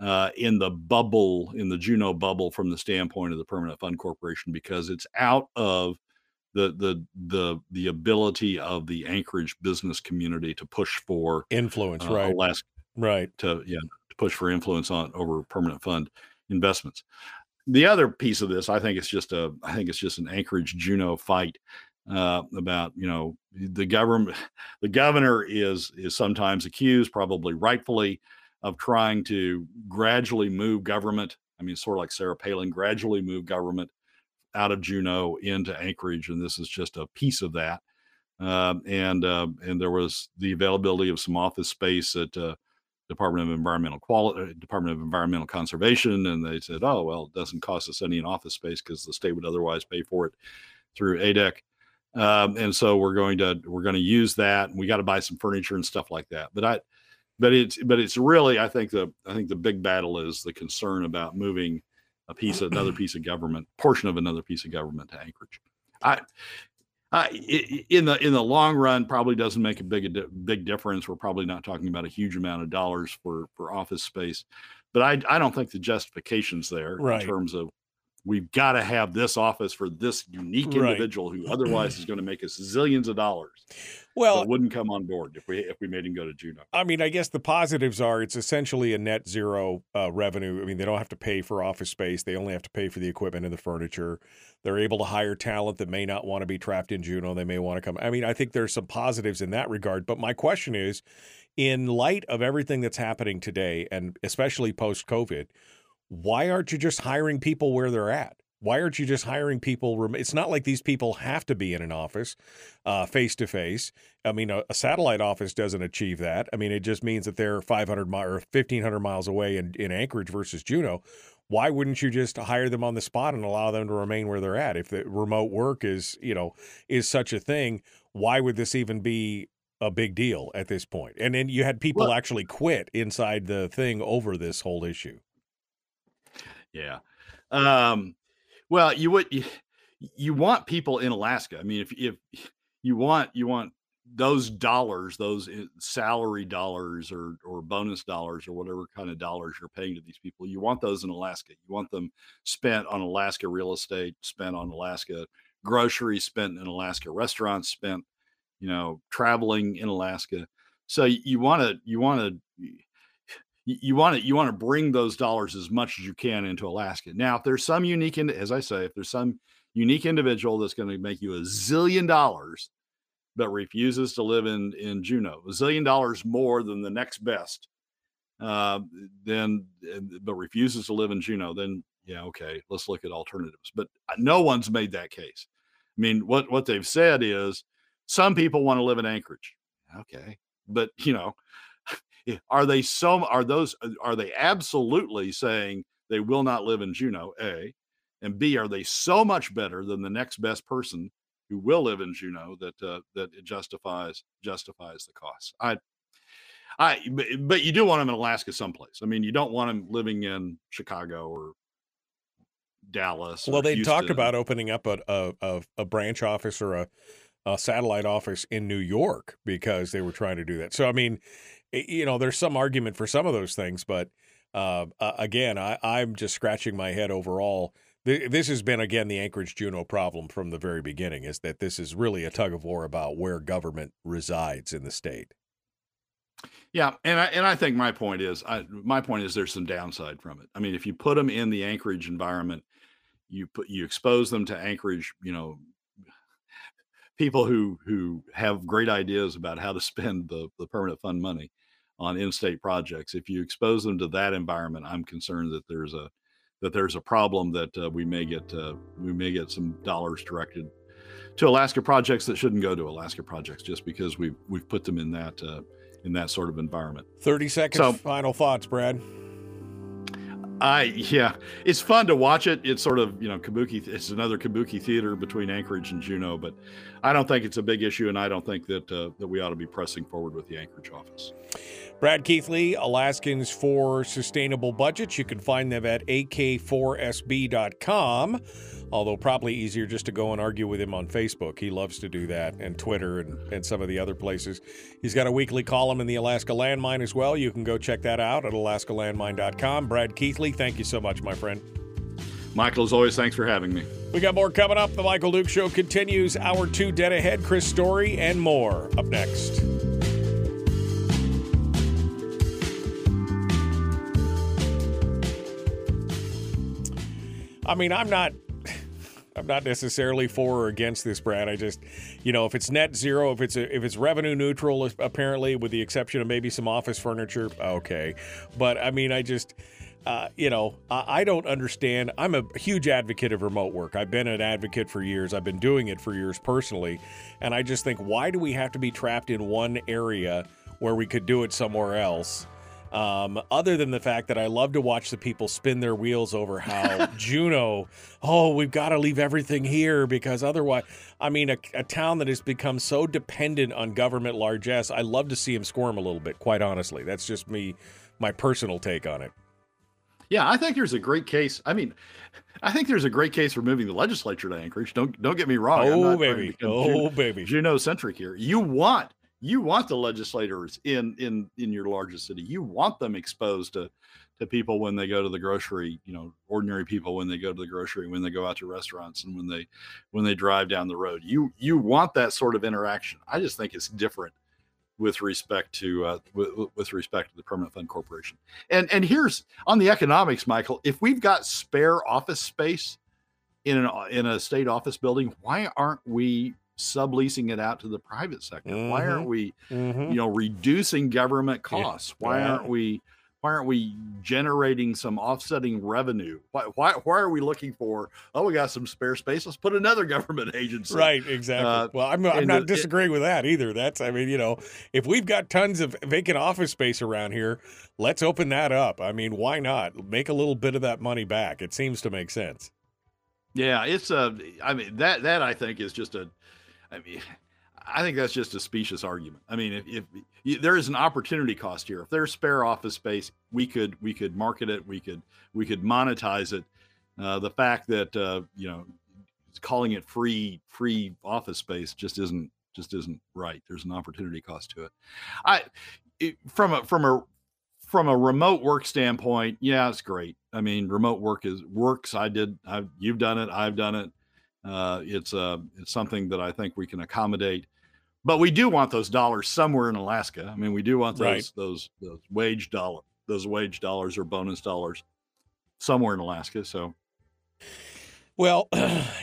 uh, in the bubble in the juneau bubble from the standpoint of the permanent fund corporation because it's out of the the the the ability of the anchorage business community to push for influence uh, right. Last right. to yeah to push for influence on over permanent fund investments the other piece of this, I think it's just a, I think it's just an Anchorage Juneau fight uh, about you know the government. [SIGHS] The governor is is sometimes accused, probably rightfully, of trying to gradually move government. I mean, sort of like Sarah Palin, gradually move government out of Juneau into Anchorage, and this is just a piece of that. Uh, and uh, and there was the availability of some office space at uh, Department of Environmental Quality, uh, Department of Environmental Conservation, and they said, "Oh well, it doesn't cost us any in office space because the state would otherwise pay for it through ADEC." Um, and so we're going to we're going to use that. And we got to buy some furniture and stuff like that. But I, but it's but it's really I think the I think the big battle is the concern about moving a piece of another [CLEARS THROAT] piece of government portion of another piece of government to Anchorage. I uh, in the in the long run, probably doesn't make a big a big difference. We're probably not talking about a huge amount of dollars for for office space, but I I don't think the justification's there right. in terms of we've got to have this office for this unique individual right. who otherwise is going to make us zillions of dollars. Well, wouldn't come on board if we if we made him go to Juneau. I mean, I guess the positives are it's essentially a net zero uh, revenue. I mean, they don't have to pay for office space; they only have to pay for the equipment and the furniture. They're able to hire talent that may not want to be trapped in Juneau. They may want to come. I mean, I think there's some positives in that regard. But my question is, in light of everything that's happening today, and especially post COVID, why aren't you just hiring people where they're at? Why aren't you just hiring people? It's not like these people have to be in an office face to face. I mean, a, a, satellite office doesn't achieve that. I mean, it just means that they're 500 mi- or 1,500 miles away in, in Anchorage versus Juneau. Why wouldn't you just hire them on the spot and allow them to remain where they're at? If the remote work is, you know, is such a thing, why would this even be a big deal at this point? And then you had people well, actually quit inside the thing over this whole issue. Yeah. Um, well, you would you, you want people in Alaska. I mean, if if you want you want those dollars, those eh, salary dollars or or bonus dollars or whatever kind of dollars you're paying to these people, you want those in Alaska. You want them spent on Alaska real estate, spent on Alaska groceries, spent in Alaska restaurants, spent, you know, traveling in Alaska. So you want to you want to you want to you want to bring those dollars as much as you can into Alaska. Now, if there's some unique, as I say, if there's some unique individual that's going to make you a zillion dollars but refuses to live in in Juneau, a zillion dollars more than the next best, uh, then but refuses to live in Juneau, then yeah, okay, let's look at alternatives. But uh, no one's made that case. I mean, what what they've said is some people want to live in Anchorage. Okay, but you know, are they so are those uh, are they absolutely saying they will not live in Juneau? A and B, are they so much better than the next best person who will live in Juneau that uh, that it justifies justifies the cost? I, I, but you do want them in Alaska someplace. I mean, you don't want them living in Chicago or Dallas. Well, they Houston. talked about opening up a a, a, a branch office or a, a satellite office in New York because they were trying to do that. So, I mean, you know, there's some argument for some of those things, but uh, again, I, I'm just scratching my head overall this has been again the Anchorage Juneau problem from the very beginning is that this is really a tug of war about where government resides in the state. Yeah, and I and I think my point is I, my point is there's some downside from it. I mean, if you put them in the Anchorage environment, you put you expose them to Anchorage, you know, people who who have great ideas about how to [LAUGHS] spend the the permanent fund money on in-state projects. If you expose them to that environment, I'm concerned that there's a that there's a problem that uh, we may get uh, we may get some dollars directed to Alaska projects that shouldn't go to Alaska projects just because we've we've put them in that uh, in that sort of environment. Thirty seconds. So, final thoughts, Brad. I yeah, it's fun to watch it. It's sort of you know kabuki. It's another kabuki theater between Anchorage and Juneau, but I don't think it's a big issue, and I don't think that uh, that we ought to be pressing forward with the Anchorage office. Brad Keithley, Alaskans for Sustainable Budgets. You can find them at ak4sb.com, although probably easier just to go and argue with him on Facebook. He loves to do that, and Twitter and, and some of the other places. He's got a weekly column in the Alaska Landmine as well. You can go check that out at alaskalandmine.com. Brad Keithley, thank you so much, my friend. Michael, as always, thanks for having me. We got more coming up. The Michael Duke Show continues. Hour two dead ahead. Chris Story and more up next. I mean, I'm not. [SIGHS] I'm not necessarily for or against this, Brad. I just, you know, if it's net zero, if it's a, if it's revenue neutral, apparently, with the exception of maybe some office furniture, okay. But I mean, I just, uh, you know, I, I don't understand. I'm a huge advocate of remote work. I've been an advocate for years. I've been doing it for years personally, and I just think, why do we have to be trapped in one area where we could do it somewhere else? Um, other than the fact that I love to watch the people spin their wheels over how [LAUGHS] Juneau, oh, we've got to leave everything here because otherwise, I mean, a, a, town that has become so dependent on government largesse, I love to see him squirm a little bit, quite honestly. That's just me, my personal take on it. Yeah, I think there's a great case. I mean, I think there's a great case for moving the legislature to Anchorage. Don't don't get me wrong. Oh baby, oh baby, Juneau centric here. You want you want the legislators in in in your largest city. You want them exposed to to people when they go to the grocery you know ordinary people when they go to the grocery when they go out to restaurants and when they when they drive down the road. You you want that sort of interaction. I just think it's different with respect to uh, with, with respect to the permanent fund corporation. And and here's on the economics michael if we've got spare office space in an in a state office building why aren't we subleasing it out to the private sector? Mm-hmm. Why aren't mm-hmm. we, mm-hmm. you know, reducing government costs? Yeah. Why aren't we? Why aren't we generating some offsetting revenue? Why, why, why are we looking for? Oh, we got some spare space. Let's put another [LAUGHS] government agency. Right, exactly. Uh, well, I'm, I'm not disagreeing it, with that either. That's, I mean, you know, if we've got tons of vacant office space around here, let's open that up. I mean, why not make a little bit of that money back? It seems to make sense. Yeah, it's a. I mean that that I think is just a I mean, I think that's just a specious argument. I mean, if, if, there is an opportunity cost here, if there's spare office space, we could we could market it, we could we could monetize it. Uh, the fact that uh, you know calling it free free office space just isn't just isn't right. There's an opportunity cost to it. I it, from a from a from a remote work standpoint, yeah, it's great. I mean, remote work is works. I did. I've, you've done it. I've done it. Uh, it's uh, it's something that I think we can accommodate. But we do want those dollars somewhere in Alaska. I mean, we do want those Right. those those wage dollar those wage dollars or bonus dollars somewhere in Alaska. So Well, [CLEARS THROAT]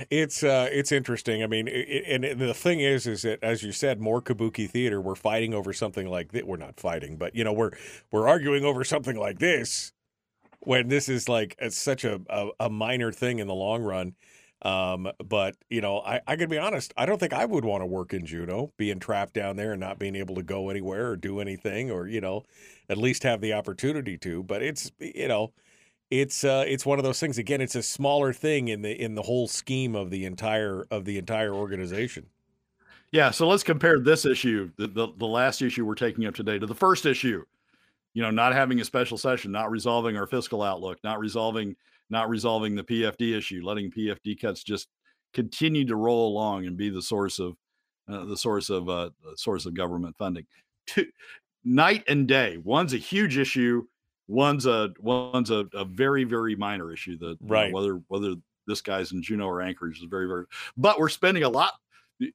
it's uh, it's interesting. I mean, it, and the thing is, is that as you said, more kabuki theater. We're fighting over something like that. We're not fighting, but you know, we're we're arguing over something like this when this is like such a, a a minor thing in the long run. Um, but you know, I I gotta be honest. I don't think I would want to work in Juneau, being trapped down there and not being able to go anywhere or do anything, or you know, at least have the opportunity to. But it's you know it's uh, it's one of those things. Again, it's a smaller thing in the in the whole scheme of the entire of the entire organization. Yeah, so let's compare this issue, the, the the last issue we're taking up today, to the first issue. You know, not having a special session, not resolving our fiscal outlook, not resolving not resolving the PFD issue, letting PFD cuts just continue to roll along and be the source of uh, the source of uh, source of government funding. Two, night and day. One's a huge issue. One's a one's a, a very very minor issue. That you know, Right. whether whether this guy's in Juneau or Anchorage is very very. But we're spending a lot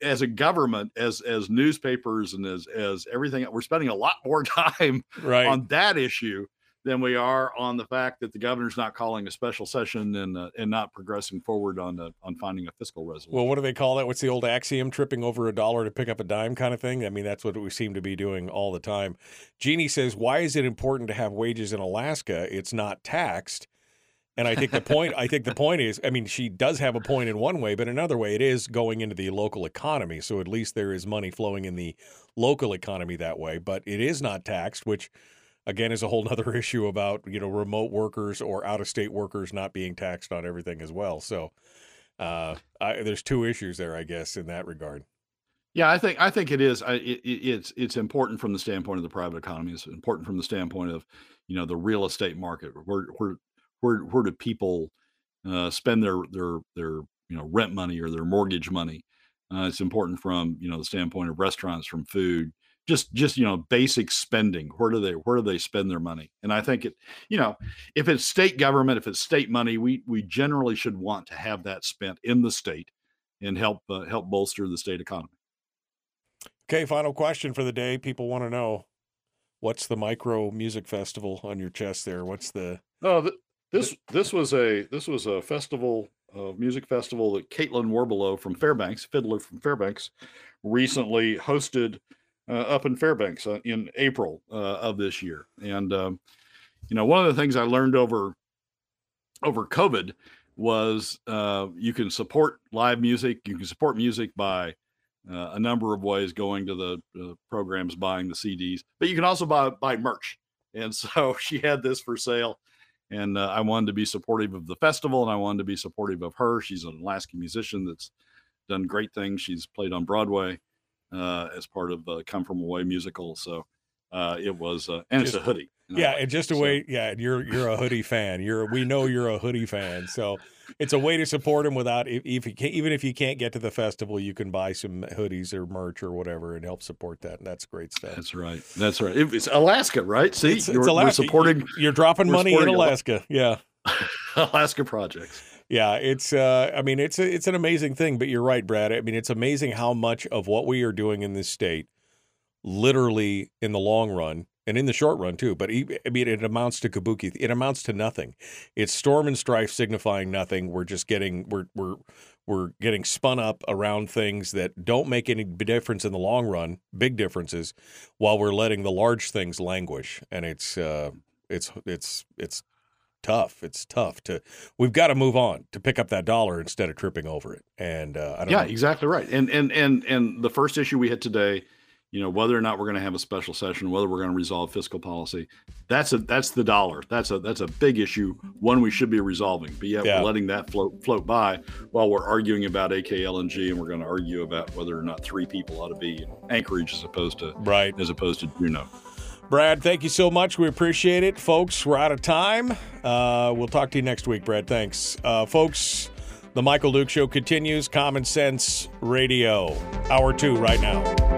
as a government, as as newspapers and as as everything. We're spending a lot more [LAUGHS] time Right. on that issue than we are on the fact that the governor's not calling a special session and uh, and not progressing forward on on finding a fiscal resolution. well, what do they call that? What's the old axiom? Tripping over a dollar to pick up a dime, kind of thing. I mean, that's what we seem to be doing all the time. Jeannie says, "Why is it important to have wages in Alaska? It's not taxed." And I think the point, I think the point is, I mean, she does have a point in one way, but another way, it is going into the local economy. So at least there is money flowing in the local economy that way. But it is not taxed, which again is a whole other [LAUGHS] issue about you know remote workers or out of state workers not being taxed on everything as well. So uh, I, there's two issues there, I guess, in that regard. Yeah, I think I think it is. I, it, it- it's it's important from the standpoint of the private economy. It's important from the standpoint of you know the real estate market. Where where where where do people uh, spend their their their you know rent money or their mortgage money? Uh, it's important from you know the standpoint of restaurants, from food, just just you know basic spending. Where do they where do they spend their money? And I think it you know if it's state government, if it's state money, we we generally should want to have that spent in the state and help uh, help bolster the state economy. Okay, final question for the day. People want to know what's the micro music festival on your chest there? What's the Oh, th- this this was a this was a festival, uh, music festival that Caitlin Warbelow from Fairbanks, fiddler from Fairbanks, recently hosted up in Fairbanks uh, in April uh, of this year. And um, you know, one of the things I learned over over COVID was uh, you can support live music. You can support music by uh, a number of ways, going to the uh, programs, buying the CDs, but you can also buy buy merch. And so [LAUGHS] she had this for sale, and uh, I wanted to be supportive of the festival, and I wanted to be supportive of her. She's an Alaskan musician that's done great things. She's played on Broadway uh, as part of the Come From Away musical. So uh, it was, uh, and it's a hoodie. you know, Yeah, and just a so- way. Yeah, you're you're a hoodie fan. You're we know you're a hoodie fan. So it's a way to support him without if, if you can't, even if you can't get to the festival, you can buy some hoodies or merch or whatever and help support that. And that's great stuff. That's right. That's right. It- It's Alaska, right? See, It's- it's You're- we're supporting You're dropping money in supporting Ala- Alaska. Yeah. [LAUGHS] Alaska projects. Yeah, it's uh I mean it's a, it's an amazing thing, but you're right, Brad. I mean it's amazing how much of what we are doing in this state literally in the long run and in the short run too, but I mean it amounts to kabuki. It amounts to nothing. It's storm and strife signifying nothing. We're just getting we're we're we're getting spun up around things that don't make any difference in the long run, big differences, while we're letting the large things languish. And it's uh it's it's it's tough. It's tough to. We've got to move on to pick up that dollar instead of tripping over it. And uh, I don't know. Yeah, know. exactly right. And and and and the first issue we hit today, you know, whether or not we're going to have a special session, whether we're going to resolve fiscal policy, that's a that's the dollar. That's a that's a big issue, one we should be resolving. But yet Yeah. we're letting that float float by while we're arguing about AKLNG, and we're going to argue about whether or not three people ought to be in Anchorage as opposed to Right. as opposed to Juneau. Brad, thank you so much. We appreciate it. Folks, we're out of time. Uh, we'll talk to you next week, Brad. Thanks. Uh, folks, The Michael Duke Show continues. Common Sense Radio, hour two, right now.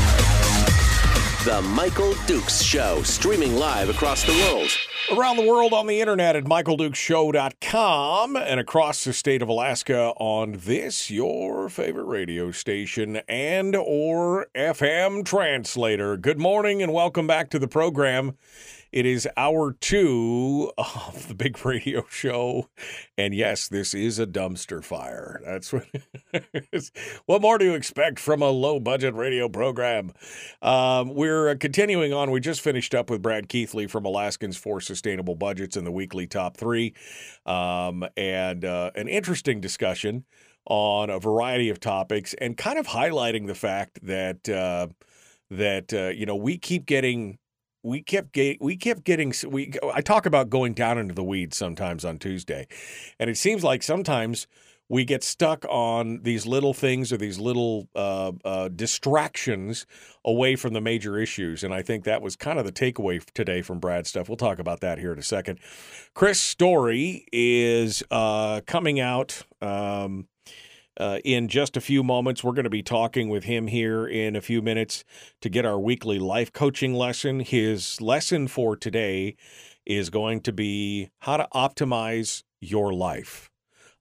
The Michael Dukes Show, streaming live across the world. Around the world on the internet at michaeldukeshow.com and across the state of Alaska on this, your favorite radio station and or FM translator. Good morning and welcome back to the program. It is hour two of the big [LAUGHS] radio show. And yes, this is a dumpster fire. That's what what more do you expect from a low budget radio program? Um, we're continuing on. We just finished up with Brad Keithley from Alaskans for Sustainable Budgets in the weekly top three. Um, and uh, an interesting discussion on a variety of topics and kind of highlighting the fact that uh, that uh, you know we keep getting we kept get, we kept getting we I talk about going down into the weeds sometimes on Tuesday, and it seems like sometimes we get stuck on these little things or these little uh, uh, distractions away from the major issues, and I think that was kind of the takeaway today from Brad's stuff. We'll talk about that here in a second. Chris Story is uh, coming out. Um, uh, in just a few moments. We're going to be talking with him here in a few minutes to get our weekly life coaching lesson. His lesson for today is going to be how to optimize your life.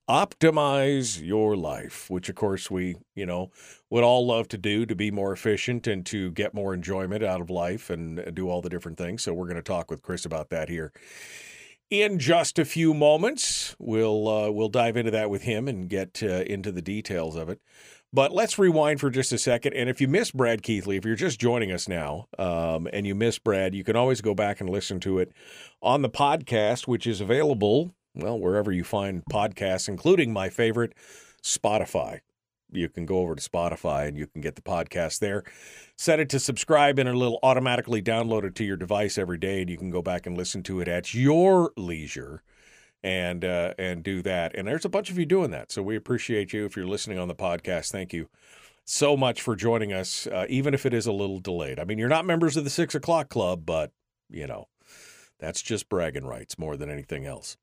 Optimize your life, which of course we, you know, would all love to do to be more efficient and to get more enjoyment out of life and do all the different things. So we're going to talk with Chris about that here in just a few moments. We'll uh, we'll dive into that with him and get uh, into the details of it. But let's rewind for just a second. And if you missed Brad Keithley, if you're just joining us now um, and you missed Brad, you can always go back and listen to it on the podcast, which is available, well, wherever you find podcasts, including my favorite, Spotify. You can go over to Spotify and you can get the podcast there. Set it to subscribe and it'll automatically download it to your device every day, and you can go back and listen to it at your leisure and uh, and do that. And there's a bunch of you doing that, so we appreciate you. If you're listening on the podcast, thank you so much for joining us, uh, even if it is a little delayed. I mean, you're not members of the six o'clock club, but you know that's just bragging rights more than anything else.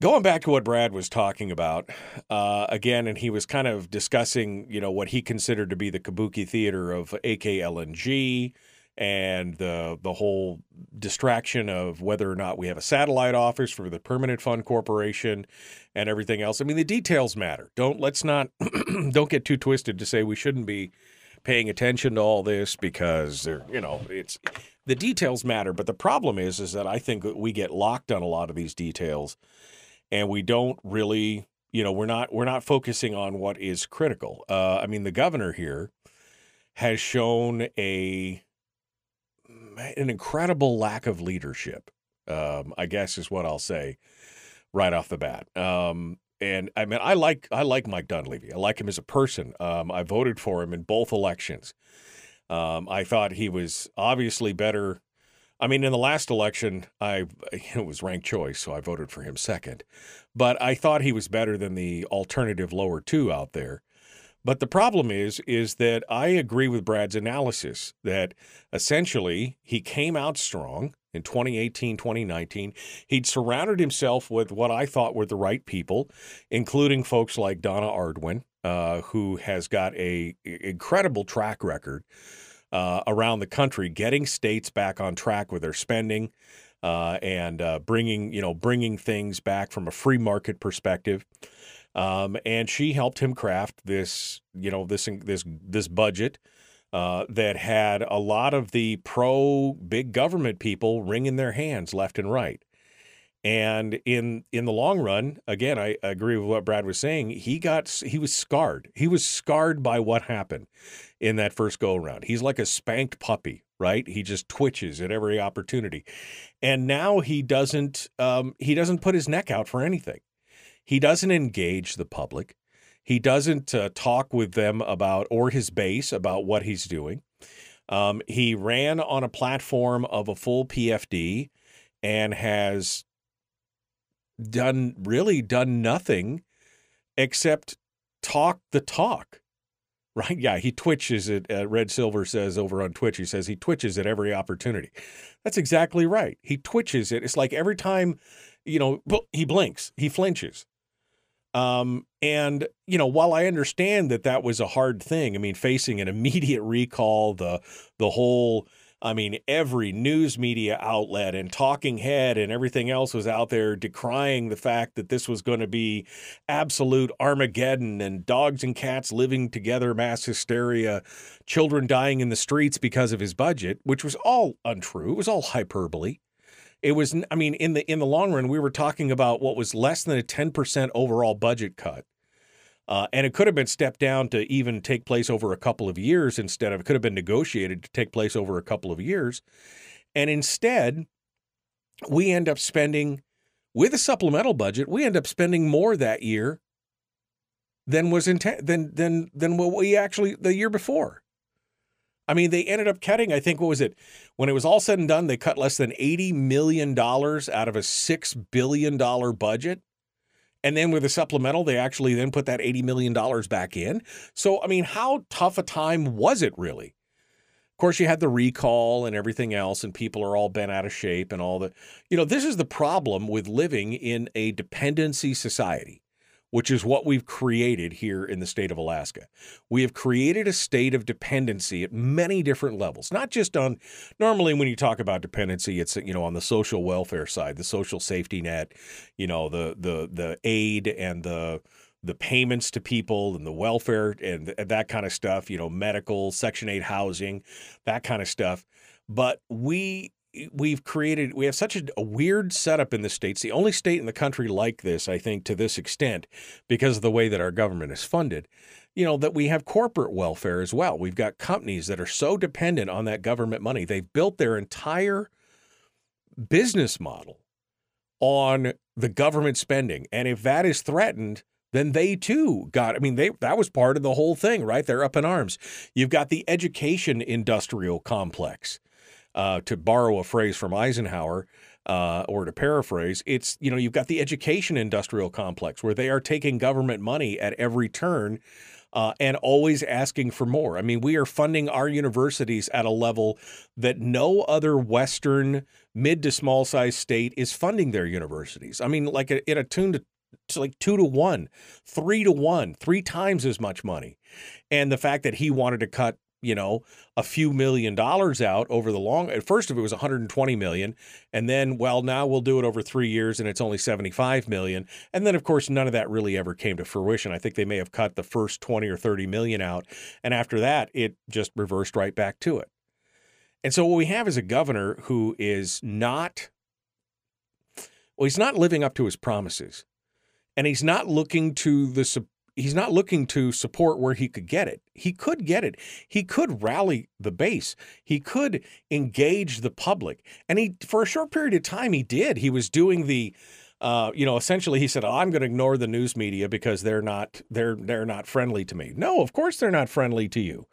Going back to what Brad was talking about uh, again, and he was kind of discussing, you know, what he considered to be the kabuki theater of AKLNG and the the whole distraction of whether or not we have a satellite office for the Permanent Fund Corporation and everything else. I mean, the details matter. Don't let's not [CLEARS THROAT] don't get too twisted to say we shouldn't be paying attention to all this because they're, you know, it's the details matter. But the problem is, is that I think we get locked on a lot of these details and we don't really you know we're not we're not focusing on what is critical. Uh, i mean the governor here has shown a an incredible lack of leadership um, i guess is what i'll say right off the bat. Um, and i mean i like i like mike dunleavy. I like him as a person. Um, i voted for him in both elections. Um, i thought he was obviously better I mean, in the last election, I [LAUGHS] it was ranked choice, so I voted for him second. But I thought he was better than the alternative lower two out there. But the problem is, is that I agree with Brad's analysis that essentially he came out strong in 2018, 2019. He'd surrounded himself with what I thought were the right people, including folks like Donna Arduin, uh, who has got a incredible track record uh, around the country, getting states back on track with their spending uh, and uh, bringing you know bringing things back from a free market perspective. Um, and she helped him craft this, you know, this this this budget uh, that had a lot of the pro big government people wringing their hands left and right. And in in the long run, again, I agree with what Brad was saying. He got he was scarred. He was scarred by what happened in that first go around. He's like a spanked puppy, right? He just twitches at every opportunity, and now he doesn't um, he doesn't put his neck out for anything. He doesn't engage the public. He doesn't uh, talk with them about or his base about what he's doing. Um, he ran on a platform of a full PFD and has done really done nothing except talk the talk. Right? Yeah, he twitches it. Uh, Red Silver says over on Twitch, he says he twitches at every opportunity. That's exactly right. He twitches it. It's like every time, you know, he blinks, he flinches. Um, and you know, while I understand that that was a hard thing, I mean, facing an immediate [LAUGHS] recall, the the whole I mean, every news media outlet and talking head and everything else was out there decrying the fact that this was going to be absolute Armageddon and dogs and cats living together, mass hysteria, children dying in the streets because of his budget, which was all untrue. It was all hyperbole. It was, I mean, in the in the long run, we were talking about what was less than a ten percent overall budget cut uh, and it could have been stepped down to even take place over a couple of years instead of it could have been negotiated to take place over a couple of years. And instead, we end up spending, with a supplemental budget, we end up spending more that year than was intent than than than what we actually the year before. I mean, they ended up cutting, I think, what was it? When it was all said and done, they cut less than $80 million out of a $6 billion budget. And then with the supplemental, they actually then put that $80 million back in. So, I mean, how tough a time was it really? Of course, you had the recall and everything else, and people are all bent out of shape and all the, you know, this is the problem with living in a dependency society which is what we've created here in the state of Alaska. We have created a state of dependency at many different levels, not just on normally when you talk about dependency, it's you know on the social welfare side, the social safety net, you know, the the the aid and the the payments to people and the welfare and that kind of stuff, you know, medical, Section 8 housing, that kind of stuff. But we we've created we have such a, a, weird setup in the states the only state in the country like this i think to this extent because of the way that our government is funded you know that we have corporate welfare as well. We've got companies that are so dependent on that government money. They've built their entire business model on the government spending and if that is threatened then they too got i mean they that was part of the whole thing right? They're up in arms. You've got the education industrial complex uh, to borrow a phrase from Eisenhower, uh, or to paraphrase, it's you know you've got the education industrial complex where they are taking government money at every turn. Uh, and always asking for more. I mean, we are funding our universities at a level that no other Western mid to small size state is funding their universities. I mean, like in a tune to like two to one, three to one, three times as much money. And the fact that he wanted to cut you know a few million dollars out over the long at first if it was 120 million and then well now we'll do it over 3 years and it's only 75 million. And then of course none of that really ever came to fruition. I think they may have cut the first 20 or 30 million out and after that it just reversed right back to it. And so what we have is a governor who is not well he's not living up to his promises and he's not looking to the he's not looking to support where he could get it. He could get it. He could rally the base. He could engage the public. And he for a short period of time he did. He was doing the uh, you know, essentially he said, oh, "I'm going to ignore the news media because they're not they're they're not friendly to me." No, of course they're not friendly to you.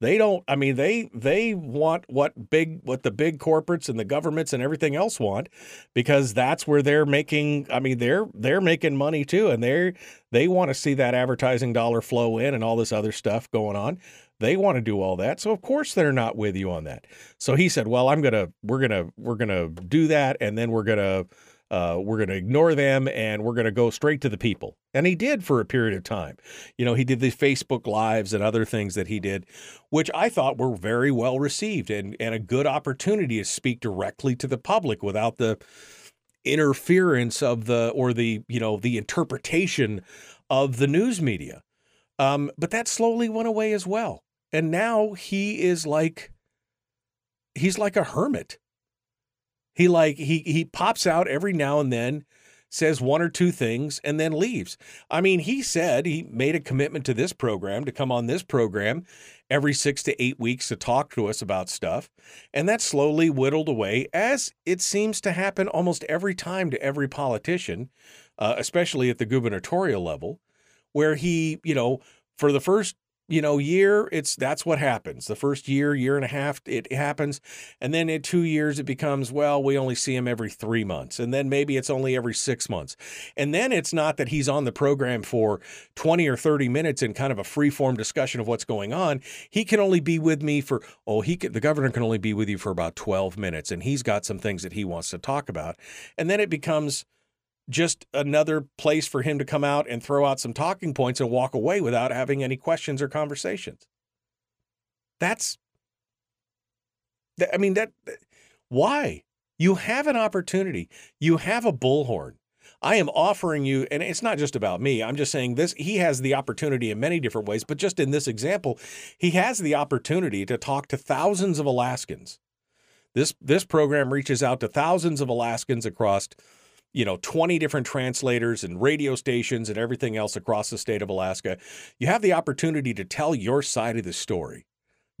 They don't. I mean, they they want what big what the big corporates and the governments and everything else want, because that's where they're making. I mean, they're they're making money too, and they they want to see that advertising dollar flow in and all this other stuff going on. They want to do all that, so of course they're not with you on that. So he said, "Well, I'm gonna we're gonna we're gonna do that, and then we're gonna." Uh, we're going to ignore them and we're going to go straight to the people. And he did for a period of time. You know, he did the Facebook Lives and other things that he did, which I thought were very well received and, and a good opportunity to speak directly to the public without the interference of the or the you know the interpretation of the news media. Um, but that slowly went away as well. And now he is like he's like a hermit. He like he he pops out every now and then, says one or two things, and then leaves. I mean, he said he made a commitment to this program to come on this program every six to eight weeks to talk to us about stuff. And that slowly whittled away, as it seems to happen almost every time to every politician, uh, especially at the gubernatorial level, where he, you know, for the first you know year it's that's what happens. The first year year and a half it happens and then in two years it becomes well we only see him every three months and then maybe it's only every six months. And then it's not that he's on the program for 20 or 30 minutes in kind of a free form discussion of what's going on. He can only be with me for oh he can, the governor can only be with you for about 12 minutes and he's got some things that he wants to talk about. And then it becomes just another place for him to come out and throw out some talking points and walk away without having any questions or conversations. That's, I mean, that, why? You have an opportunity. You have a bullhorn. I am offering you, and it's not just about me. I'm just saying this. He has the opportunity in many different ways, but just in this example, he has the opportunity to talk to thousands of Alaskans. This this program reaches out to thousands of Alaskans across you know 20 different translators and radio stations and everything else across the state of Alaska. You have the opportunity to tell your side of the story.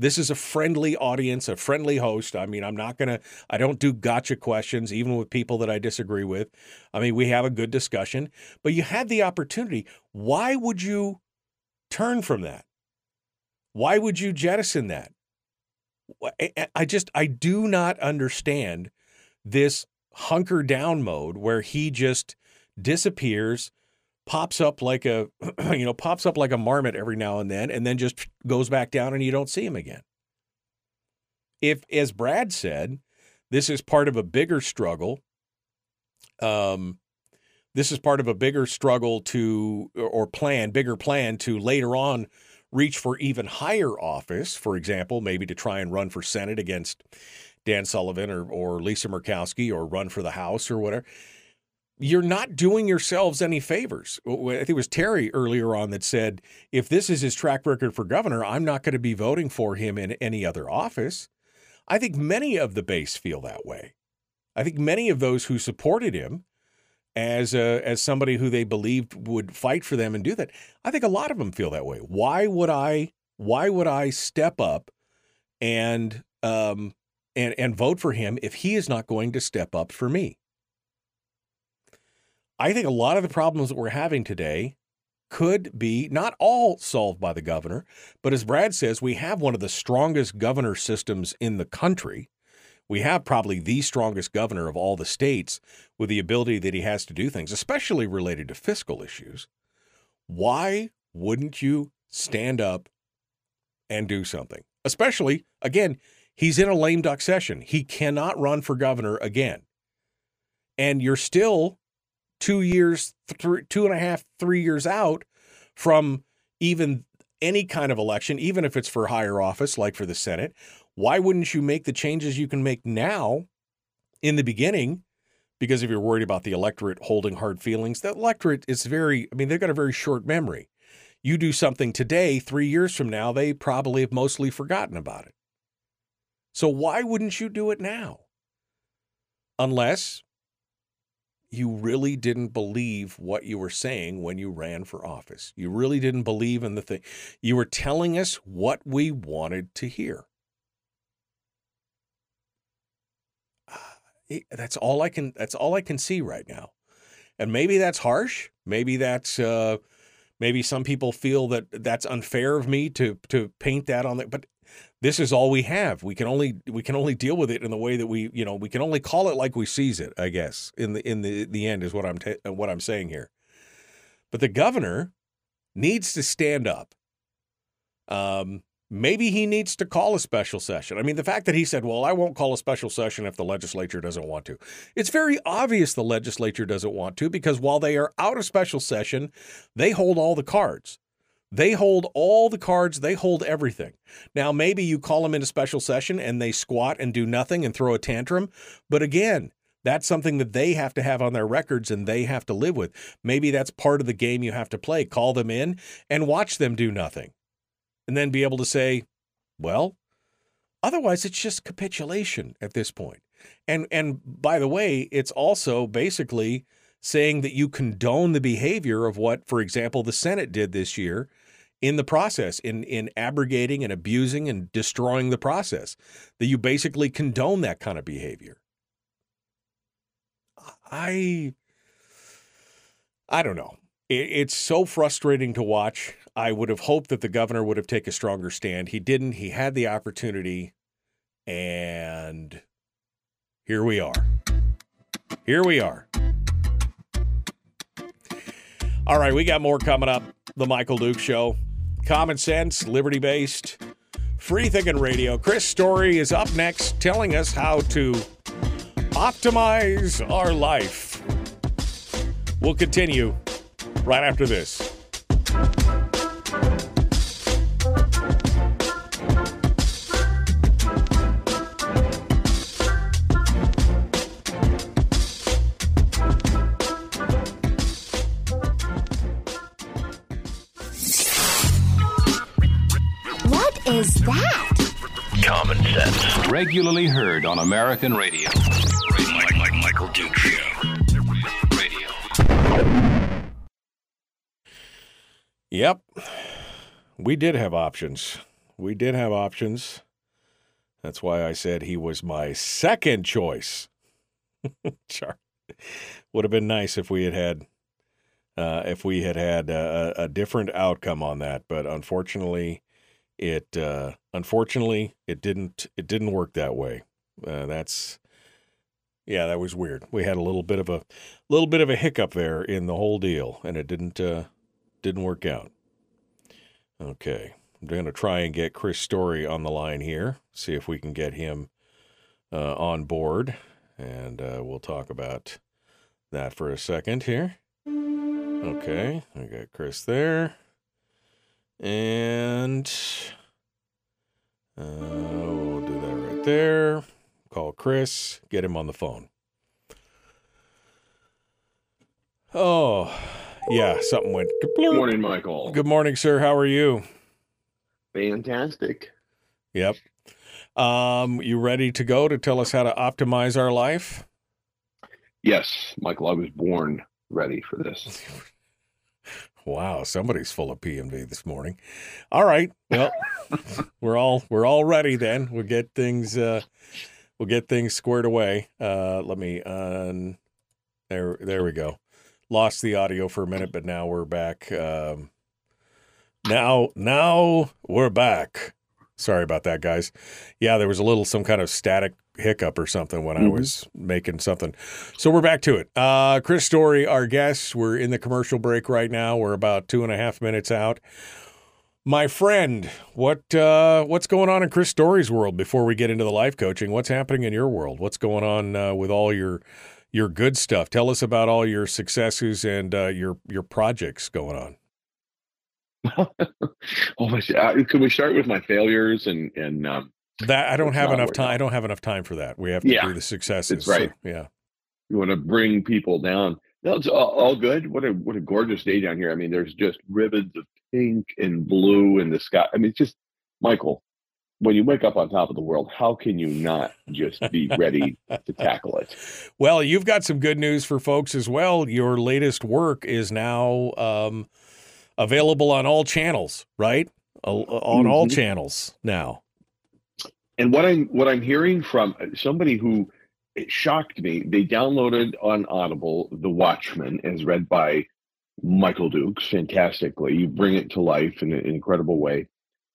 This is a friendly audience, a friendly host. I mean, I'm not going to, I don't do gotcha questions, even with people that I disagree with. I mean, we have a good discussion, but you had the opportunity. Why would you turn from that? Why would you jettison that? I just, I do not understand this hunker down mode where he just disappears, pops up like a [CLEARS THROAT] you know, pops up like a marmot every now and then and then just goes back down and you don't see him again. If as Brad said, this is part of a bigger struggle um this is part of a bigger struggle to or plan, bigger plan to later on reach for even higher office, for example, maybe to try and run for Senate against Dan Sullivan or, or Lisa Murkowski or run for the House or whatever, you're not doing yourselves any favors. I think it was Terry earlier on that said, if this is his track record for governor, I'm not going to be voting for him in any other office. I think many of the base feel that way. I think many of those who supported him as a, as somebody who they believed would fight for them and do that, I think a lot of them feel that way. Why would I? Why would I step up and um, and, and vote for him if he is not going to step up for me. I think a lot of the problems that we're having today could be not all solved by the governor, but as Brad says, we have one of the strongest governor systems in the country. We have probably the strongest governor of all the states with the ability that he has to do things, especially related to fiscal issues. Why wouldn't you stand up and do something? Especially, again, He's in a lame duck session. He cannot run for governor again. And you're still two years, th- two and a half, three years out from even any kind of election, even if it's for higher office, like for the Senate. Why wouldn't you make the changes you can make now in the beginning? Because if you're worried about the electorate holding hard feelings, the electorate is very, I mean, they've got a very short memory. You do something today, three years from now, they probably have mostly forgotten about it. So why wouldn't you do it now? Unless you really didn't believe what you were saying when you ran for office. You really didn't believe in the thing. You were telling us what we wanted to hear. That's all I can that's all I can see right now. And maybe that's harsh. Maybe that's uh maybe some people feel that that's unfair of me to to paint that on that but this is all we have. We can only we can only deal with it in the way that we you know we can only call it like we sees it. I guess in the in the the end is what I'm ta- what I'm saying here. But the governor needs to stand up. Um, maybe he needs to call a special session. I mean, the fact that he said, "Well, I won't call a special session if the legislature doesn't want to," it's very obvious the legislature doesn't want to because while they are out of special session, they hold all the cards. They hold all the cards, they hold everything. Now, maybe you call them into special session and they squat and do nothing and throw a tantrum. But again, That's something that they have to have on their records and they have to live with. Maybe that's part of the game you have to play. Call them in and watch them do nothing. And then be able to say, well, otherwise it's just capitulation at this point. And and by the way, it's also basically saying that you condone the behavior of what, for example, the Senate did this year in the process, in in abrogating and abusing and destroying the process. That you basically condone that kind of behavior. I I don't know. It, it's so frustrating to watch. I would have hoped that the governor would have taken a stronger stand. He didn't. He had the opportunity, and here we are. Here we are. All right, we got more coming up. The Michael Duke Show. Common sense, liberty based, free thinking radio. Chris Story is up next telling us how to optimize our life. We'll continue right after this. Regularly heard on American radio. Mike, Mike, Michael Duke Show. Radio. Yep. We did have options. We did have options. That's why I said he was my second choice. [LAUGHS] Char- Would have been nice if we had had uh, if we had had a, a different outcome on that, but unfortunately, it uh, unfortunately it didn't it didn't work that way. Uh, that's yeah, that was weird. We had a little bit of a little bit of a hiccup there in the whole deal, and it didn't uh, didn't work out. Okay, I'm going to try and get Chris Story on the line here. See if we can get him uh, on board, and uh, we'll talk about that for a second here. Okay, I got Chris there, and uh, we'll do that right there. Call Chris, get him on the phone. Oh, yeah, something went. Good morning, Michael. Good morning, sir. How are you? Fantastic. Yep. Um, you ready to go to tell us how to optimize our life? Yes, Michael, I was born ready for this. [LAUGHS] Wow, somebody's full of PMV this morning. All right. Well, [LAUGHS] we're all we're all ready then. We'll get things uh we'll get things squared away. Uh let me un there there we go. Lost the audio for a minute, but now we're back. Um now now we're back. Sorry about that, guys. Yeah, there was a little some kind of static hiccup or something when I Mhm. was making something. So we're back to it. Uh, Chris Story, our guest. We're in the commercial break right now. We're about two and a half minutes out. My friend, what uh, what's going on in Chris Story's world before we get into the life coaching? What's happening in your world? What's going on uh, with all your your good stuff? Tell us about all your successes and uh, your your projects going on. [LAUGHS] oh my! Uh, could we start with my failures and and um, That I don't have enough time. out. I don't have enough time for that. We have to Yeah, do the successes. that's right. so, yeah. you want to bring people down? No, it's all, all good. What a what a gorgeous day down here. I mean, there's just ribbons of pink and blue in the sky. I mean, just Michael. When you wake up on top of the world, how can you not just be ready to tackle it? [LAUGHS] Well, you've got some good news for folks as well. Your latest work is now um, available on all channels, right? On all Mhm. channels now. And what I'm what I'm hearing from somebody who it shocked me, they downloaded on Audible The Watchmen as read by Michael Dukes fantastically. You bring it to life in an incredible way.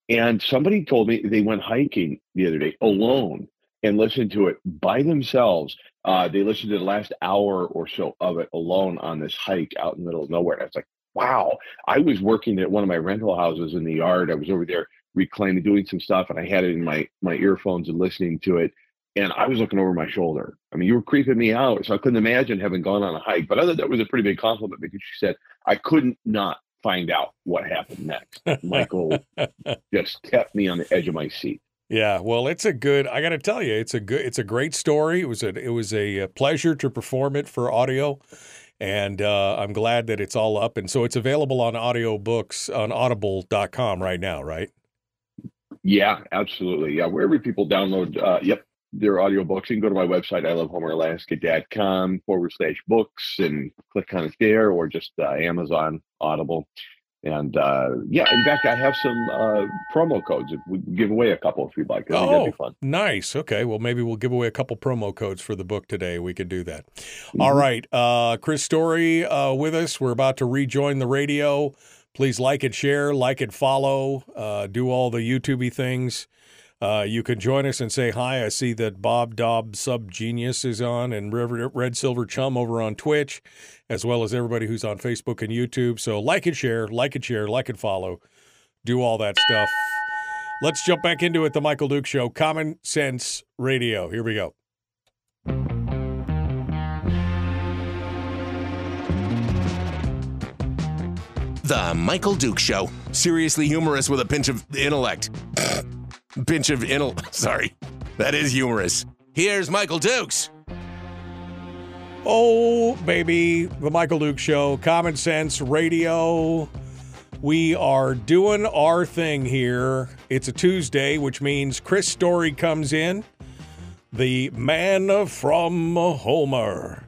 And somebody told me they went hiking the other day alone and listened to it by themselves. Uh, they listened to the last hour or so of it alone on this hike out in the middle of nowhere. And I was like, wow. I was working at one of my rental houses in the yard. I was over there reclaiming, doing some stuff, and I had it in my my earphones and listening to it. And I was looking over my shoulder. I mean, you were creeping me out, so I couldn't imagine having gone on a hike. But I thought that was a pretty big compliment because she said I couldn't not find out what happened next. Michael [LAUGHS] just kept me on the edge of my seat. Yeah, well, it's a good. I got to tell you, it's a good. It's a great story. It was a. It was a uh, pleasure to perform it for audio, and uh, I'm glad that it's all up. And so it's available on audiobooks on Audible.com right now, right? Yeah, absolutely. Yeah, wherever people download, uh, yep, their audiobooks, you can go to my website, I love homeralaska.com forward slash books and click on it there, or just uh, Amazon Audible. And uh, yeah, in fact, I have some uh, promo codes. If we give away a couple if you'd like. I think that'd be Oh, fun. nice. Okay. Well, maybe we'll give away a couple promo codes for the book today. We could do that. Mm-hmm. All right. Uh, Chris Story uh, with us. We're about to rejoin the radio. Please like and share, like and follow, uh, do all the YouTubey things. Uh, you can join us and say hi. I see that Bob Dobb Sub Genius is on and Red Silver Chum over on Twitch, as well as everybody who's on Facebook and YouTube. So like and share, like and share, like and follow, do all that stuff. Let's jump back into it. The Michael Duke Show, Common Sense Radio. Here we go. The Michael Duke Show. Seriously humorous with a pinch of intellect. pinch of intel. [LAUGHS] Sorry. That is humorous. Here's Michael Dukes. Oh, baby, the Michael Duke Show, Common Sense Radio. We are doing our thing here. It's a Tuesday, which means Chris Story comes in, the man from Homer,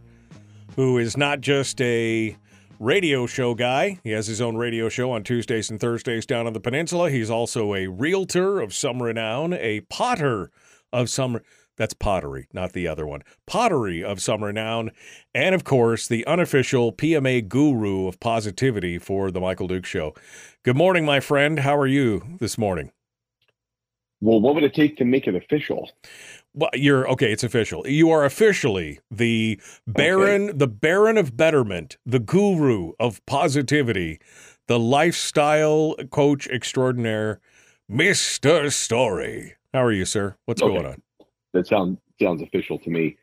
who is not just a radio show guy. He has his own radio show on Tuesdays and Thursdays down on the peninsula. He's also a realtor of some renown, a potter of some that's pottery, not the other one. Pottery of some renown, and of course, the unofficial PMA guru of positivity for the Michael Duke Show. Good morning, my friend. How are you this morning? Well, what would it take to make it official? Well, you're okay. It's official. You are officially the Baron, the Baron of Betterment, the Guru of Positivity, the lifestyle coach extraordinaire, Mister Story. How are you, sir? What's Okay. going on? That sounds sounds official to me.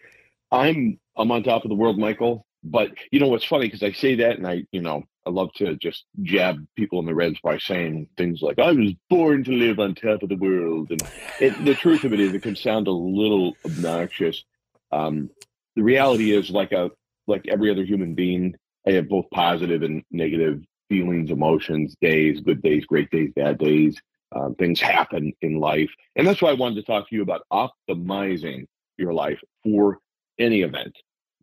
I'm I'm on top of the world, Michael. But you know what's funny because I say that, and I you know I love to just jab people in the reds by saying things like "I was born to live on top of the world," and it, the truth of it is, it can sound a little obnoxious. Um, the reality is, like a like every other human being, I have both positive and negative feelings, emotions, days, good days, great days, bad days. Um, things happen in life, and that's why I wanted to talk to you about optimizing your life for any event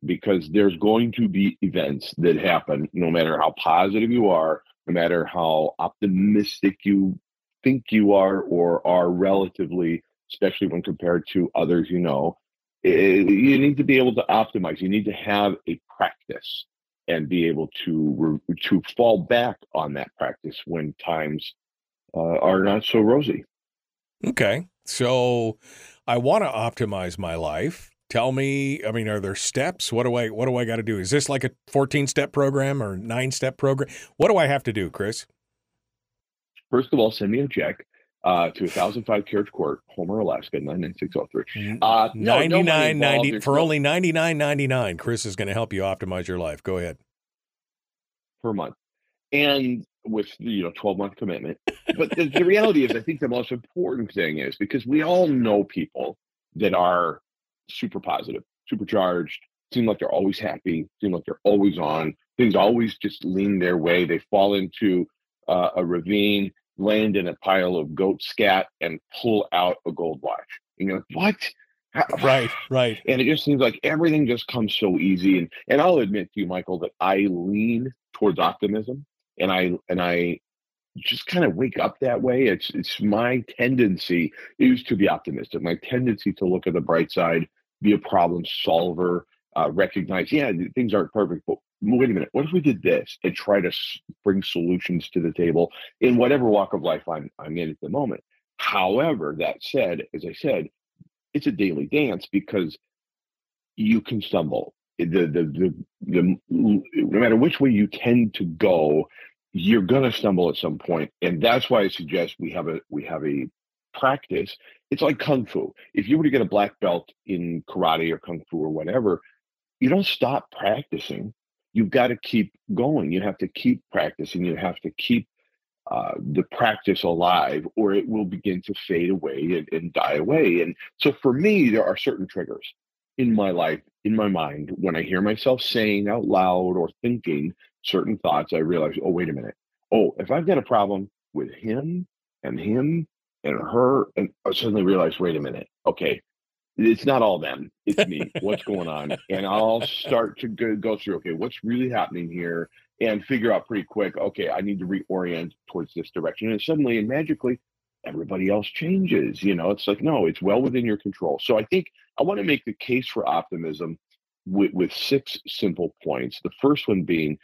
because there's going to be events that happen no matter how positive you are no matter how optimistic you think you are or are relatively especially when compared to others you know eh, you need to be able to optimize you need to have a practice and be able to to fall back on that practice when times uh, are not so rosy Okay. So I want to optimize my life. Tell me, I mean, are there steps? What do I what do I got to do? Is this like a 14 step program or 9 step program? What do I have to do, Chris? first of all send me a check uh, to 1005 carriage court homer alaska 99603 uh, no, no 99 involved. 90 for only 99.99. Chris is going to help you optimize your life. Go ahead. per month and with you know 12 month commitment but the, the reality is i think the most important thing is because we all know people that are super positive supercharged seem like they're always happy seem like they're always on things always just lean their way. They fall into uh, a ravine land in a pile of goat scat and pull out a gold watch. And you're like what? How- [LAUGHS] Right, right. and it just seems like everything just comes so easy. And and i'll admit to you michael that i lean towards optimism and i and i just kind of wake up that way it's it's my tendency is to be optimistic my tendency to look at the bright side be a problem solver uh, recognize yeah things aren't perfect but wait a minute what if we did this and try to bring solutions to the table in whatever walk of life i'm i'm in at the moment however that said as i said it's a daily dance because you can stumble. The, the the the no matter which way you tend to go, you're gonna stumble at some point, and that's why I suggest we have a we have a practice. It's like kung fu. If you were to get a black belt in karate or kung fu or whatever, you don't stop practicing. You've got to keep going. You have to keep practicing. You have to keep uh, the practice alive, or it will begin to fade away and, and die away. And so, for me, there are certain triggers in my life, in my mind, when I hear myself saying out loud or thinking certain thoughts, I realize, oh, wait a minute. Oh, if I've got a problem with him and him and her, and I suddenly realize, wait a minute. Okay, it's not all them. It's me. What's going on? And i'll start to go, go, through okay what's really happening here? and figure out pretty quick okay i need to reorient towards this direction. And suddenly and magically everybody else changes you know? It's like no it's well within your control. So i think i want to make the case for optimism with, with six simple points. The first one being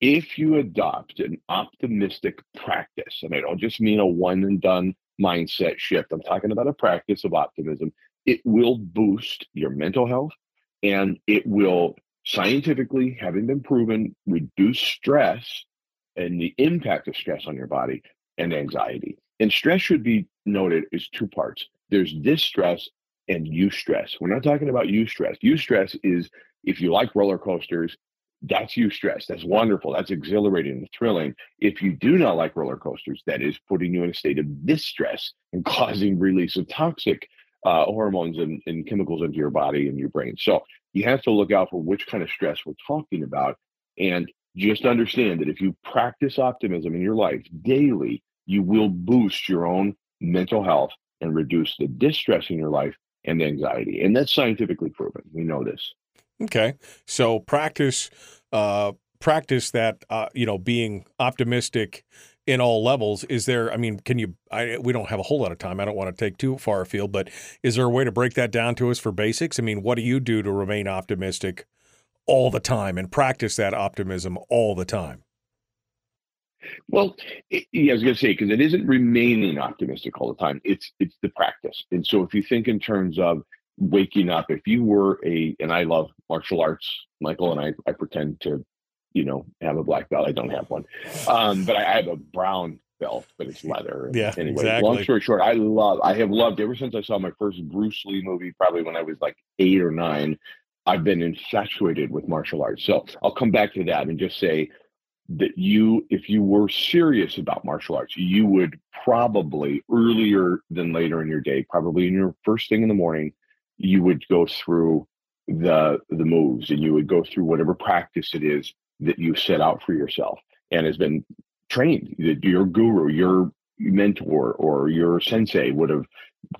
if you adopt an optimistic practice and i don't just mean a one and done mindset shift i'm talking about a practice of optimism it will boost your mental health and it will scientifically having been proven reduce stress and the impact of stress on your body and anxiety. And stress should be noted is two parts. There's distress and eustress. We're not talking about eustress. Eustress is if you like roller coasters that's you eustress that's wonderful that's exhilarating and thrilling if you do not like roller coasters that is putting you in a state of distress and [LAUGHS] causing release of toxic uh, hormones and, and chemicals into your body and your brain. So you have to look out for which kind of stress we're talking about. And just understand that if you practice optimism in your life daily, you will boost your own mental health and reduce the distress in your life and anxiety. And that's scientifically proven. We know this. Okay. So practice uh practice that uh you know being optimistic in all levels. Is there? I mean, can you? I, we don't have a whole lot of time. I don't want to take too far afield, but is there a way to break that down to us for basics? I mean, what do you do to remain optimistic all the time and practice that optimism all the time? Well, it, yeah, I was going to say because it isn't remaining optimistic all the time. It's it's the practice, and so if you think in terms of waking up, if you were a, and I love martial arts, Michael, and I, I pretend to you know, have a black belt. I don't have one, um, but I, I have a brown belt, but it's leather. [LAUGHS] Yeah. Anyway, exactly. long story short, I love, I have loved ever since I saw my first Bruce Lee movie, probably when I was like eight or nine. I've been infatuated with martial arts. So I'll come back to that and just say that you, if you were serious about martial arts, you would probably earlier than later in your day, probably in your first thing in the morning, you would go through the the moves and you would go through whatever practice it is that you set out for yourself and has been trained. That your guru your mentor or your sensei would have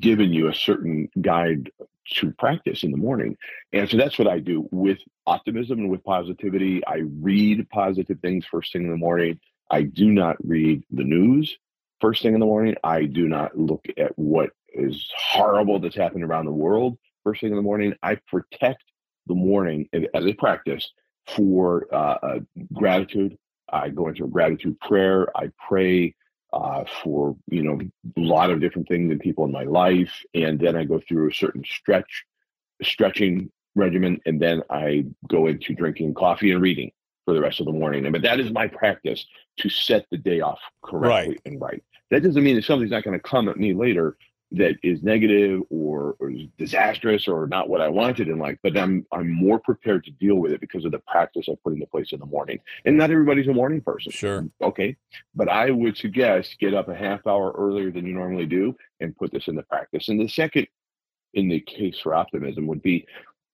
given you a certain guide to practice in the morning. And so that's what i do with optimism and with positivity. I read positive things first thing in the morning. I do not read the news first thing in the morning. I do not look at what is horrible that's happening around the world first thing in the morning i protect the morning as a practice for uh, uh, gratitude. I go into a gratitude prayer. I pray uh, for you know a lot of different things and people in my life, and then I go through a certain stretch, stretching regimen, and then I go into drinking coffee and reading for the rest of the morning. But that is my practice to set the day off correctly right. and right. That doesn't mean that somebody's not going to come at me later that is negative or, or is disastrous or not what I wanted in life, but I'm I'm more prepared to deal with it because of the practice I put into place in the morning. And not everybody's a morning person. Sure. Okay. But I would suggest get up a half hour earlier than you normally do and put this into practice. And the second in the case for optimism would be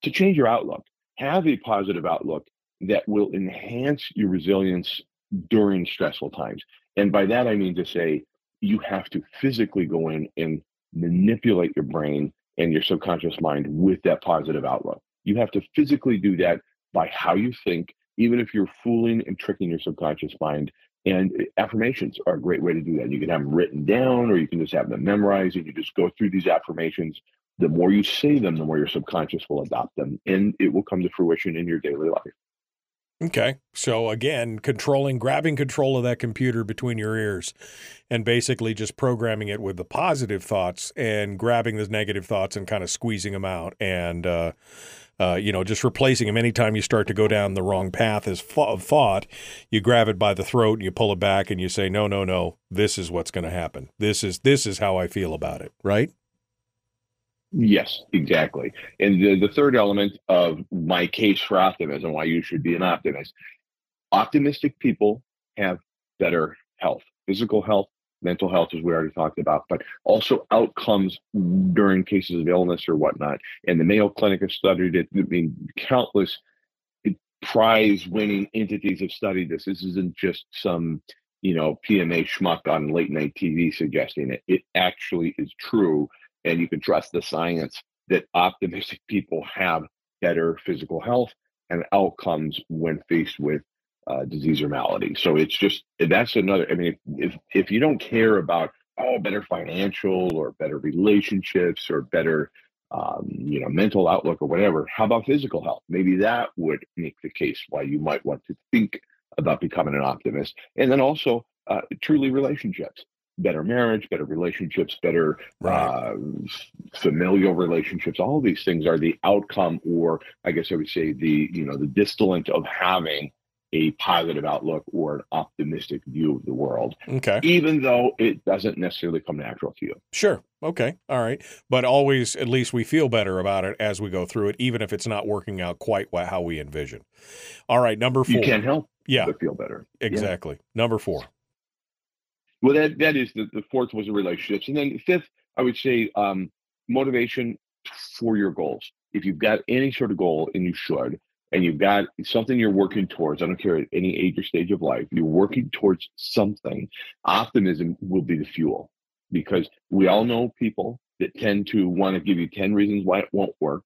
to change your outlook. Have a positive outlook that will enhance your resilience during stressful times. And by that I mean to say you have to physically go in and manipulate your brain and your subconscious mind with that positive outlook. You have to physically do that by how you think, even if you're fooling and tricking your subconscious mind. And eh, affirmations are a great way to do that. You can have them written down or you can just have them memorized and you just go through these affirmations. The more you say them, the more your subconscious will adopt them and it will come to fruition in your daily life. Okay. So again, controlling, grabbing control of that computer between your ears and basically just programming it with the positive thoughts and grabbing the negative thoughts and kind of squeezing them out and, uh, uh, you know, just replacing them. Anytime you start to go down the wrong path as thought, you grab it by the throat and you pull it back and you say, no, no, no, this is what's going to happen. This is, this is how I feel about it. Right. Yes, exactly. And the, the third element of my case for optimism, why you should be an optimist, optimistic people have better health. physical health, mental health, as we already talked about, but also outcomes during cases of illness or whatnot. And the Mayo Clinic has studied it. I mean, countless prize winning entities have studied this. This isn't just some, you know, PMA schmuck on late night TV suggesting it. It actually is true. And you can trust the science that optimistic [LAUGHS] people have better physical health and outcomes when faced with uh, disease or malady. So it's just that's another. I mean, if if you don't care about oh better financial or better relationships or better um, you know mental outlook or whatever, how about physical health? Maybe that would make the case why you might want to think about becoming an optimist. And then also uh, truly relationships better marriage, better relationships, better right. uh, familial relationships. All of these things are the outcome, or I guess I would say the you know the distillant of having a positive outlook or an optimistic view of the world. Okay. Even though it doesn't necessarily come natural to you. Sure. Okay. All right. But always, at least we feel better about it as we go through it, even if it's not working out quite how we envision. All right. Number four. You can't help yeah. but feel better. Exactly. Yeah. Number four. Well, that that is the, the fourth was the relationships, and then fifth, I would say um, motivation for your goals. If you've got any sort of goal, and you should, and you've got something you're working towards, I don't care at any age or stage of life, you're working towards something. Optimism will be the fuel, because we all know people that tend to want to give you ten reasons why it won't work.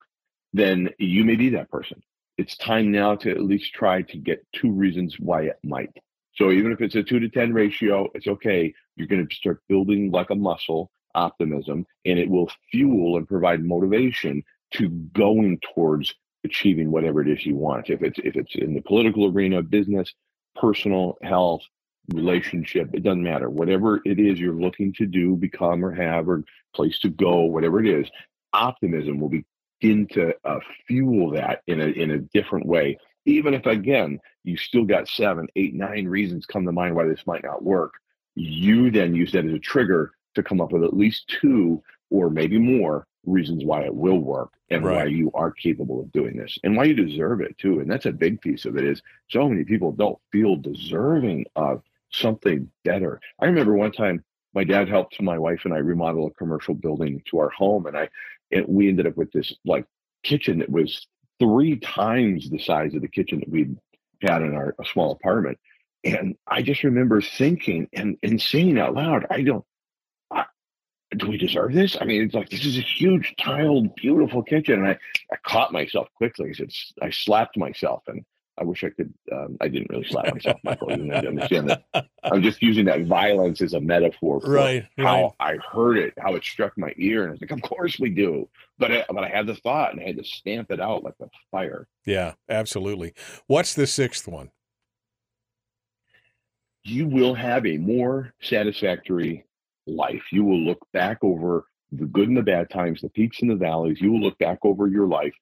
Then you may be that person. It's time now to at least try to get two reasons why it might. So even if it's a two to 10 ratio, it's okay. You're going to start building like a muscle optimism and it will fuel and provide motivation to going towards achieving whatever it is you want. If it's, if it's in the political arena, business, personal health, relationship, it doesn't matter. Whatever it is you're looking to do, become or have, or place to go, whatever it is, optimism will begin to uh, fuel that in a, in a different way even if again you still got seven, eight, nine reasons come to mind why this might not work, you then use that as a trigger to come up with at least two or maybe more reasons why it will work and right. why you are capable of doing this and why you deserve it too. And that's a big piece of it is so many people don't feel deserving of something better. I remember one time my dad helped my wife and I remodel a commercial building to our home and I and we ended up with this like kitchen that was three times the size of the kitchen that we had in our small apartment. And I just remember thinking and, and saying out loud, I don't, I, do we deserve this? I mean, it's like, this is a huge tiled, beautiful kitchen. And I, I caught myself quickly. It's, I slapped myself and I wish I could. Um, I didn't really slap myself, Michael. You to understand that. [LAUGHS] I'm just using that violence as a metaphor for right, how right. I heard it, how it struck my ear, and I was like, "Of course we do." But I, but I had the thought, and I had to stamp it out like a fire. Yeah, absolutely. What's the sixth one? You will have a more satisfactory life. You will look back over the good and the bad times, the peaks and the valleys. You will look back over your life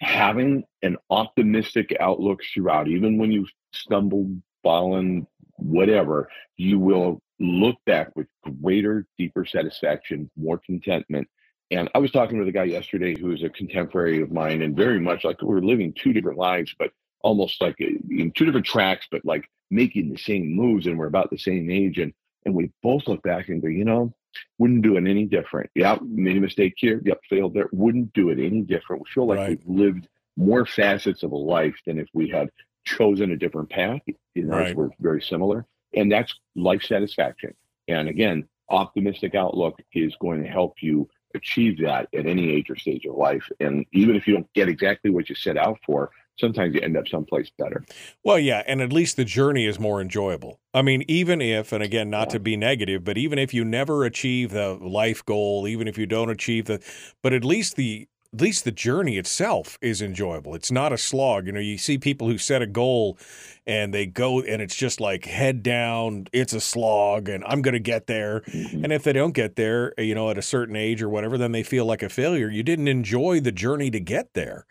having an optimistic outlook throughout, even when you stumble, fallen, whatever, you will look back with greater, deeper satisfaction, more contentment. And I was talking with a guy yesterday who is a contemporary of mine and very much like we're living two different lives, but almost like uh, in two different tracks, but like making the same moves and we're about the same age. And, and we both look back and go, you know, wouldn't do it any different. Yeah, made a mistake here. Yep, failed there. Wouldn't do it any different. We feel like right. we've lived more facets of a life than if we had chosen a different path. You know, right. we're very similar, and that's life satisfaction. And again, optimistic outlook is going to help you achieve that at any age or stage of life. And even if you don't get exactly what you set out for, sometimes you end up someplace better. Well, yeah, and at least the journey is more enjoyable. I mean, even if, and again, not yeah. to be negative, but even if you never achieve the life goal, even if you don't achieve the, but at least the at least the journey itself is enjoyable. It's not a slog. You know, you see people who set a goal and they go and it's just like head down, it's a slog and I'm going to get there. Mm-hmm. And if they don't get there, you know, at a certain age or whatever, then they feel like a failure. You didn't enjoy the journey to get there.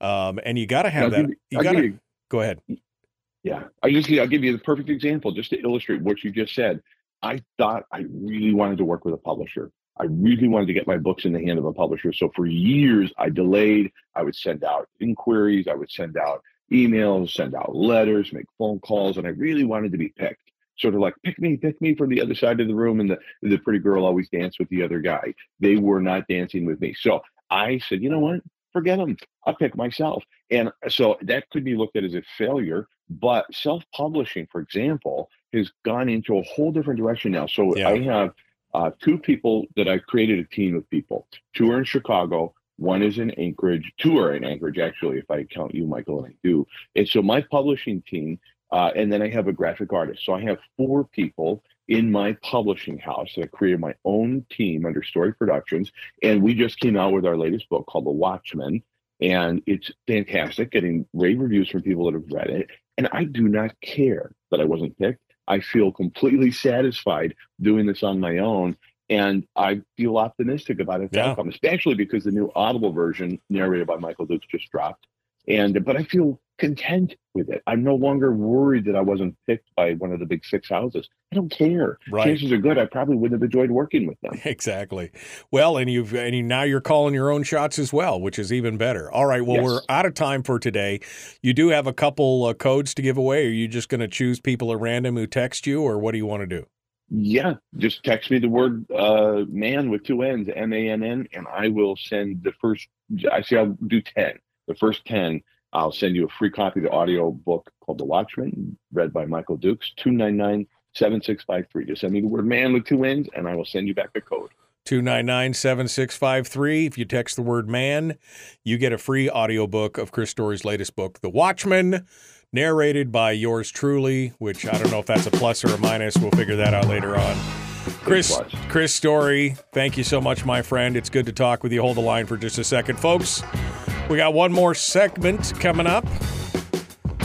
Um, and you got to have that. You, you got to go ahead. Yeah, I just I'll give you the perfect example just to illustrate what you just said. I thought I really wanted to work with a publisher. I really wanted to get my books in the hand of a publisher. So for years, I delayed. I would send out inquiries. I would send out emails, send out letters, make phone calls, and I really wanted to be picked. sort of like pick me, pick me from the other side of the room, and the the pretty girl always danced with the other guy. They were not dancing with me, so I said, you know what? Forget them. I'll pick myself. And so that could be looked at as a failure. But self publishing, for example, has gone into a whole different direction now. So Yeah. I have uh, two people that I've created a team of people. Two are in Chicago. One is in Anchorage. Two are in Anchorage, actually, if I count you, Michael, and I do. And so my publishing team, uh, and then I have a graphic artist. So I have four people in my publishing house that I created my own team under Story Productions. And we just came out with our latest book called The Watchmann. And it's fantastic, getting rave reviews from people that have read it. And I do not care that I wasn't picked. I feel completely satisfied doing this on my own. And I feel optimistic about its Yeah. outcome, especially because the new Audible version, narrated by Michael Dukes, just dropped. And but I feel content with it. I'm no longer worried that I wasn't picked by one of the big six houses. I don't care. Right. Chances are good. I probably wouldn't have enjoyed working with them. [LAUGHS] Exactly. Well, and you've and you, now you're calling your own shots as well, which is even better. All right. Well, Yes. we're out of time for today. You do have a couple uh, codes to give away. Are you just going to choose people at random who text you, or what do you want to do? Yeah, just text me the word uh, "man" with two N's, M A N N, and I will send the first. I say I'll do ten. The first ten, I'll send you a free copy of the audio book called "The Watchmann," read by Michael Dukes. Two nine nine seven six five three. Just send me the word "man" with two N's, and I will send you back the code. 299 7653. If you text the word man, you get a free audiobook of Chris Story's latest book, The Watchmann, narrated by yours truly, which I don't know if that's a plus or a minus. We'll figure that out later on. Chris. Chris Story, thank you so much, my friend. It's good to talk with you. Hold the line for just a second, folks. We got one more segment coming up.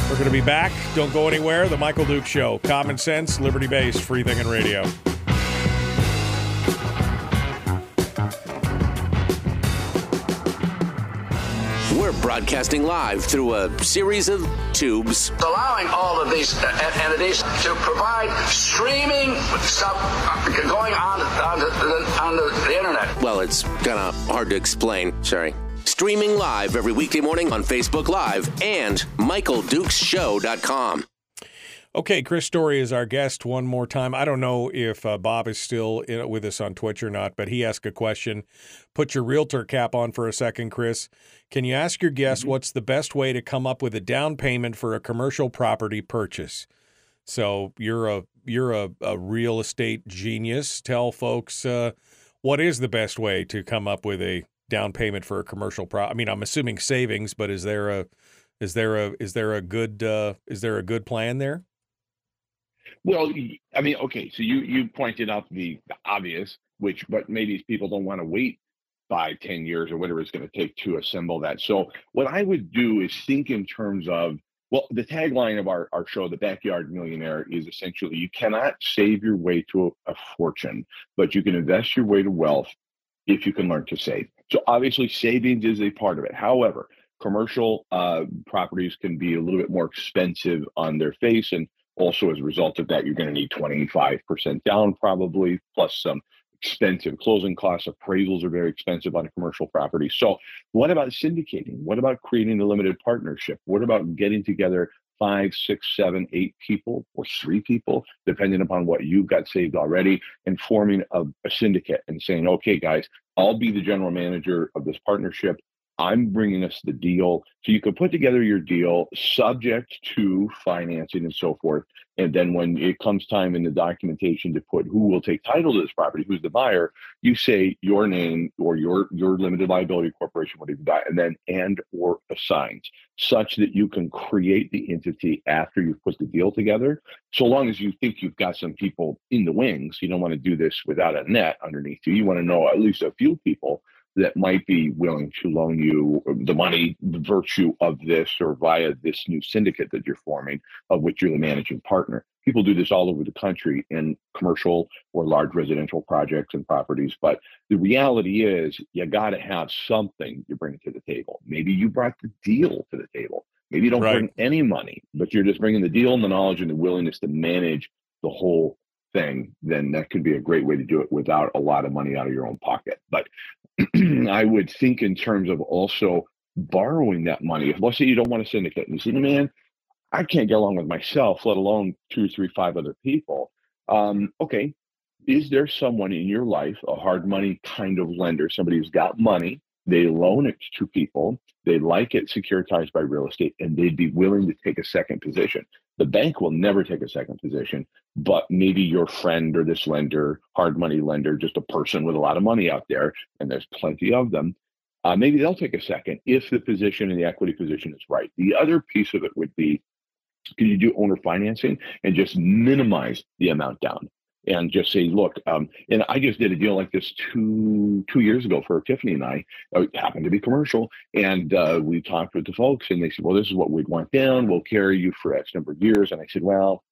We're going to be back. Don't go anywhere. The Michael Duke Show. Common sense, liberty based, free thinking radio. We're broadcasting live through a series of tubes. allowing all of these uh, en- entities to provide streaming stuff uh, going on on the, on the, the internet. Well, it's kind of hard to explain. Sorry. Streaming live every weekday morning on Facebook Live and MichaelDukesShow.com. Okay, Chris Story is our guest one more time. I don't know if uh, Bob is still in, with us on Twitch or not, but he asked a question. Put your realtor cap on for a second, Chris. Can you ask your guest what's the best way to come up with a down payment for a commercial property purchase? So you're a you're a, a real estate genius. Tell folks uh, what is the best way to come up with a down payment for a commercial pro. I mean, I'm assuming savings, but is there a is there a is there a good uh, is there a good plan there? Well, I mean, okay, so you you pointed out the, the obvious, which but maybe people don't want to wait five, ten years or whatever it's going to take to assemble that. So what I would do is think in terms of well, the tagline of our, our show, The Backyard Millionaire, is essentially you cannot save your way to a, a fortune, but you can invest your way to wealth if you can learn to save. So obviously savings is a part of it. However, commercial uh, properties can be a little bit more expensive on their face and also, as a result of that, you're going to need 25% down probably, plus some expensive closing costs. Appraisals are very expensive on a commercial property. So, what about syndicating? What about creating a limited partnership? What about getting together five, six, seven, eight people or three people, depending upon what you've got saved already, and forming a, a syndicate and saying, okay, guys, I'll be the general manager of this partnership. I'm bringing us the deal. So you can put together your deal subject to financing and so forth. And then when it comes time in the documentation to put who will take title to this property, who's the buyer, you say your name or your your limited liability corporation, whatever you got, and then and or assigns, such that you can create the entity after you've put the deal together. So long as you think you've got some people in the wings, you don't want to do this without a net underneath you. You want to know at least a few people that might be willing to loan you the money, the virtue of this, or via this new syndicate that you're forming, of which you're the managing partner. People do this all over the country in commercial or large residential projects and properties. But the reality is, you got to have something you bring to the table. Maybe you brought the deal to the table. Maybe you don't Right. bring any money, but you're just bringing the deal and the knowledge and the willingness to manage the whole thing. Then that could be a great way to do it without a lot of money out of your own pocket. But [CLEARS THROAT] I would think in terms of also borrowing that money. If let's say you don't want to syndicate, and you say, man, I can't get along with myself, let alone two, three, five other people. Um, okay, is there someone in your life, a hard money kind of lender, somebody who's got money, they loan it to people, they like it securitized by real estate, and they'd be willing to take a second position? The bank will never take a second position, but maybe your friend or this lender, hard money lender, just a person with a lot of money out there, and there's plenty of them, uh, maybe they'll take a second if the position and the equity position is right. The other piece of it would be can you do owner financing and just minimize the amount down? And just say, look, um, and I just did a deal like this two two years ago for Tiffany and I. Uh, it happened to be commercial, and uh, we talked with the folks, and they said, well, this is what we'd want down. We'll carry you for X number of years. And I said, well,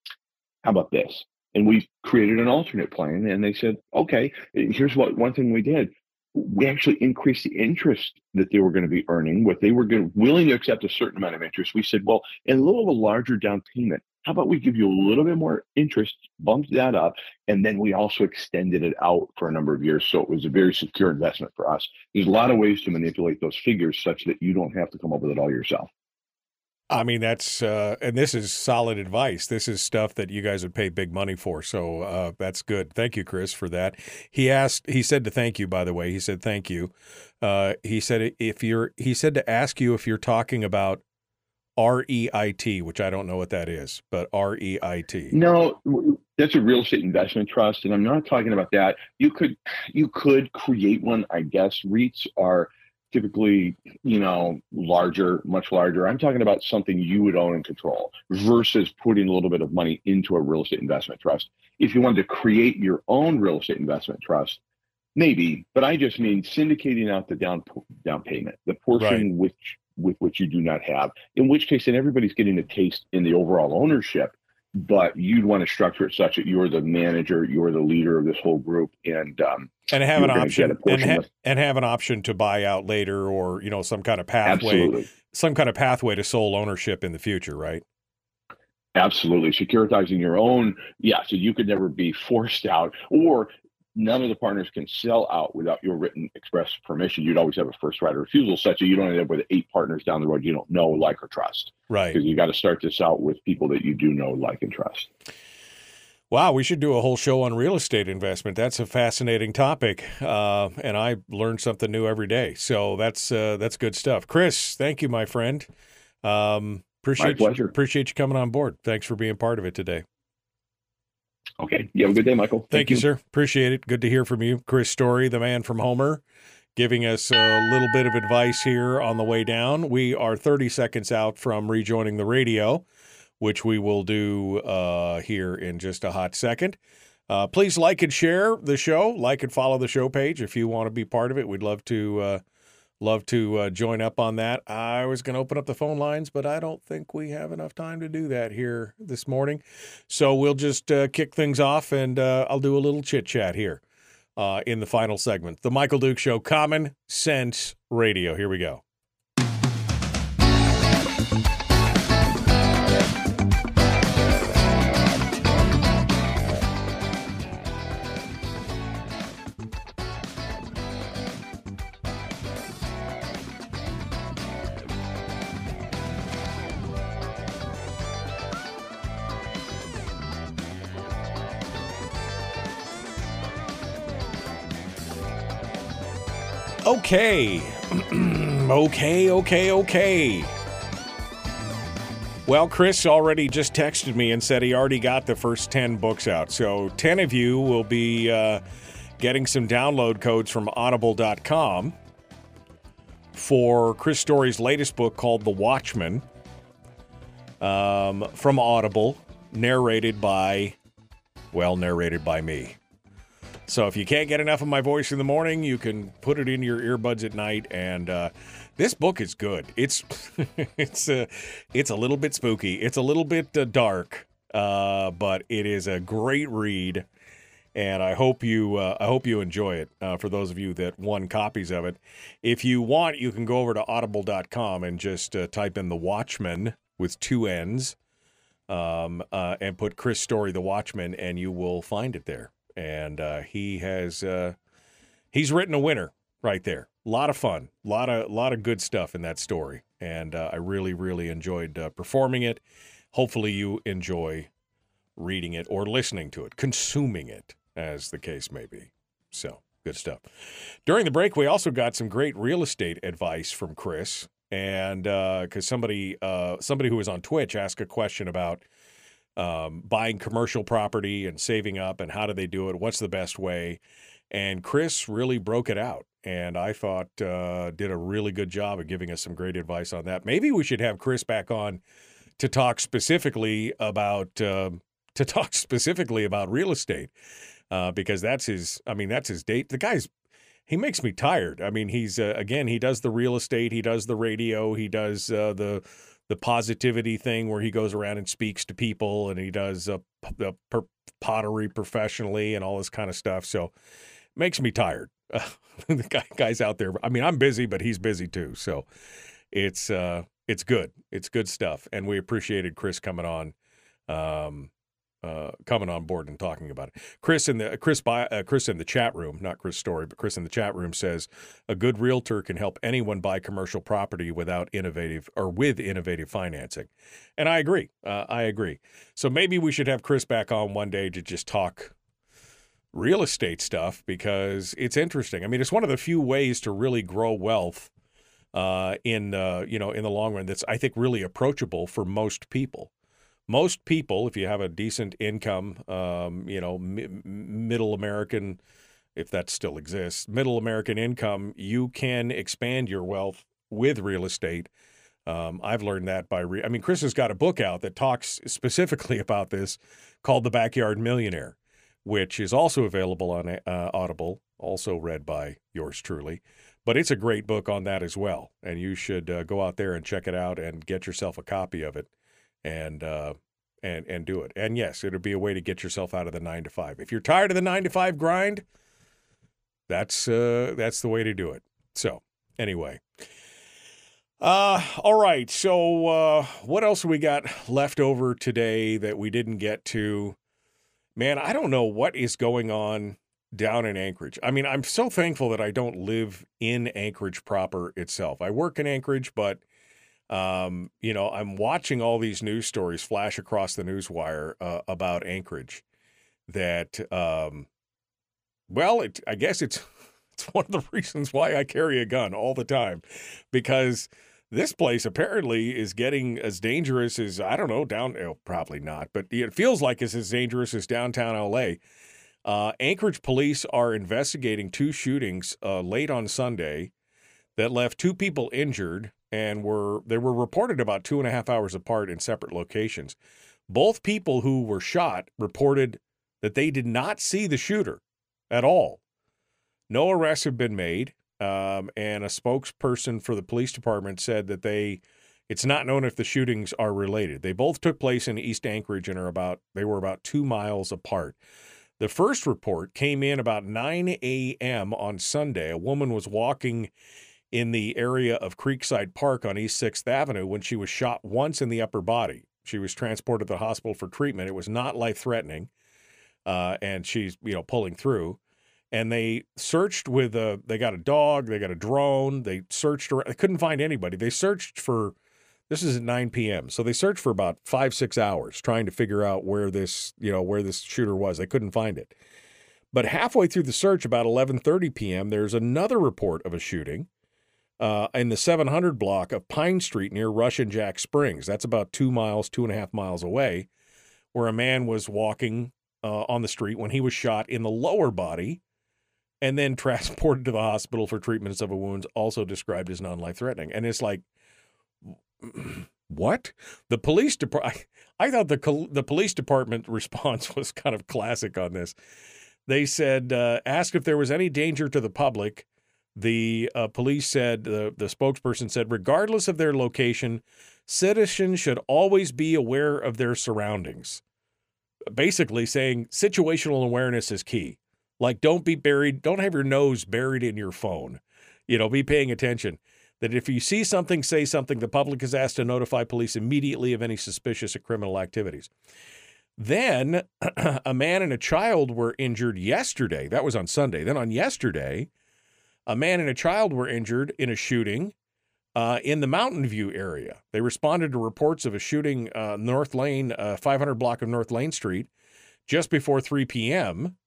how about this? And we created an alternate plan, and they said, okay, here's what one thing we did. We actually increased the interest that they were going to be earning. What they were going willing to accept a certain amount of interest. We said, well, a little of a larger down payment how about we give you a little bit more interest, bumped that up, and then we also extended it out for a number of years. So it was a very secure investment for us. There's a lot of ways to manipulate those figures such that you don't have to come up with it all yourself. I mean, that's, uh, and this is solid advice. This is stuff that you guys would pay big money for. So uh, that's good. Thank you, Chris, for that. He asked, he said to thank you, by the way. He said, thank you. Uh, he said, if you're, he said to ask you if you're talking about R E I T, which I don't know what that is, but R E I T. No, that's a real estate investment trust, and I'm not talking about that. You could you could create one, I guess. REITs are typically, you know, larger, much larger. I'm talking about something you would own and control versus putting a little bit of money into a real estate investment trust. If you wanted to create your own real estate investment trust, maybe, but I just mean syndicating out the down down payment, the portion right. which with which you do not have. In which case, then everybody's getting a taste in the overall ownership. But you'd want to structure it such that you're the manager, you're the leader of this whole group, and um, and have an option and, ha- and have an option to buy out later, or you know some kind of pathway, Absolutely. some kind of pathway to sole ownership in the future, right? Absolutely. Securitizing your own, yeah, so you could never be forced out, or none of the partners can sell out without your written express permission. You'd always have a first right of refusal, such that you don't end up with eight partners down the road you don't know, like, or trust. Right. Because you got to start this out with people that you do know, like, and trust. Wow, we should do a whole show on real estate investment. That's a fascinating topic, uh, and I learn something new every day. So that's uh, that's good stuff. Chris, thank you, my friend. Um, appreciate my pleasure. You, appreciate you coming on board. Thanks for being part of it today. Okay. You have a good day, Michael. Thank, Thank you, you, sir. Appreciate it. Good to hear from you. Chris Story, the man from Homer, giving us a little bit of advice here on the way down. We are 30 seconds out from rejoining the radio, which we will do uh, here in just a hot second. Uh, please like and share the show. Like and follow the show page if you want to be part of it. We'd love to uh, Love to uh, join up on that. I was going to open up the phone lines, but I don't think we have enough time to do that here this morning. So we'll just uh, kick things off and uh, I'll do a little chit chat here uh, in the final segment. The Michael Duke Show, Common Sense Radio. Here we go. Okay. [CLEARS THROAT] okay, okay, okay. Well, Chris already just texted me and said he already got the first 10 books out. So 10 of you will be uh, getting some download codes from audible.com for Chris Story's latest book called The Watchmann um, from Audible, narrated by, well, narrated by me. So if you can't get enough of my voice in the morning, you can put it in your earbuds at night. And uh, this book is good. It's [LAUGHS] it's a uh, it's a little bit spooky. It's a little bit uh, dark, uh, but it is a great read. And I hope you uh, I hope you enjoy it. For those of you that won copies of it, if you want, you can go over to audible.com and just type in the Watchmann with two N's, um, and put Chris Story the Watchmann, and you will find it there and uh, he has uh, he's written a winner right there. A lot of fun, a lot of lot of good stuff in that story, and uh, I really really enjoyed uh, performing it. hopefully you enjoy reading it or listening to it, consuming it, as the case may be. So good stuff. During the break, we also got some great real estate advice from Chris, and because uh, somebody uh, somebody who was on Twitch asked a question about um, buying commercial property and saving up and how do they do it? What's the best way? And Chris really broke it out. And I thought uh, did a really good job of giving us some great advice on that. Maybe we should have Chris back on to talk specifically about uh, [LAUGHS] to talk specifically about real estate uh, because that's his. I mean, that's his date. The guy's he makes me tired. I mean, he's uh, again he does the real estate, he does the radio, he does uh, the the positivity thing where he goes around and speaks to people and he does uh, the pottery professionally and all this kind of stuff. So makes me tired. [LAUGHS] The guy, guy's out there. I mean, I'm busy, but he's busy too. So it's uh, it's good. It's good stuff, and we appreciated Chris coming on. Um, uh, coming on board and talking about it. Chris in the Chris by, uh, Chris in the chat room, not Chris Story, but Chris in the chat room says a good realtor can help anyone buy commercial property without innovative or with innovative financing, and I agree. Uh, I agree. So maybe we should have Chris back on one day to just talk real estate stuff because it's interesting. I mean, it's one of the few ways to really grow wealth uh, in you know in the long run that's I think really approachable for most people most people, if you have a decent income, um, you know, m- middle American, if that still exists, middle American income, you can expand your wealth with real estate. Um, I've learned that by, re- I mean, Chris has got a book out that talks specifically [LAUGHS] about this called The Backyard Millionaire, which is also available on uh, Audible, also read by yours truly. But it's a great book on that as well. And you should uh, go out there and check it out and get yourself a copy of it and uh, and and do it. And yes, it'll be a way to get yourself out of the nine to five. If you're tired of the nine to five grind, that's uh, that's the way to do it. So anyway. Uh, all right. So, uh, what else we got left over today that we didn't get to? Man, I don't know what is going on down in Anchorage. I mean, I'm so thankful that I don't live in Anchorage proper itself. I work in Anchorage, but um, you know, I'm watching all these news stories flash across the news wire uh, about Anchorage. That, um, well, it, I guess it's [LAUGHS] it's one of the reasons why I carry a gun all the time, because this place apparently is getting as dangerous as I don't know down. Oh, probably not, but it feels like it's as dangerous as downtown LA. Uh, Anchorage police are investigating two shootings uh, late on Sunday that left two people injured and were they were reported about two and a half hours apart in separate locations. Both people who were shot reported that they did not see the shooter at all. No arrests have been made, um, and a spokesperson for the police department said that they it's not known if the shootings are related. They both took place in East Anchorage and are about they were about two miles apart. The first report came in about 9 a.m. on Sunday. A woman was walking in the area of Creekside Park on East 6th Avenue when she was shot once in the upper body. She was transported to the hospital for treatment. It was not life threatening, uh, and she's you know pulling through. And they searched with a. They got a dog. They got a drone. They searched around. They couldn't find anybody. They searched for. This is at 9 p.m. So they searched for about five six hours trying to figure out where this you know where this shooter was. They couldn't find it. But halfway through the search, about 11:30 p.m., there's another report of a shooting uh, in the 700 block of Pine Street near Russian Jack Springs. That's about two miles, two and a half miles away, where a man was walking uh, on the street when he was shot in the lower body and then [LAUGHS] transported to the hospital for treatment of a wound also described as non life threatening. And it's like, [CLEARS THROAT] what? The police department, I thought the, the police department [LAUGHS] response was kind of classic on this. They said, uh, asked if there was any danger to the public the uh, police said, the, the spokesperson said, regardless of their location, citizens should always be aware of their surroundings. Basically, saying situational awareness is key. Like, don't be buried, don't have your nose buried in your phone. You know, be paying attention. That if you see something, say something, the public is asked to notify police immediately of any suspicious or criminal activities. Then [CLEARS THROAT] a man and a child were injured yesterday. That was on Sunday. Then on yesterday, a man and a child were injured in a shooting uh, in the Mountain View area. They responded to reports of a shooting uh, North Lane, uh, 500 block of North Lane Street, just before 3 p.m.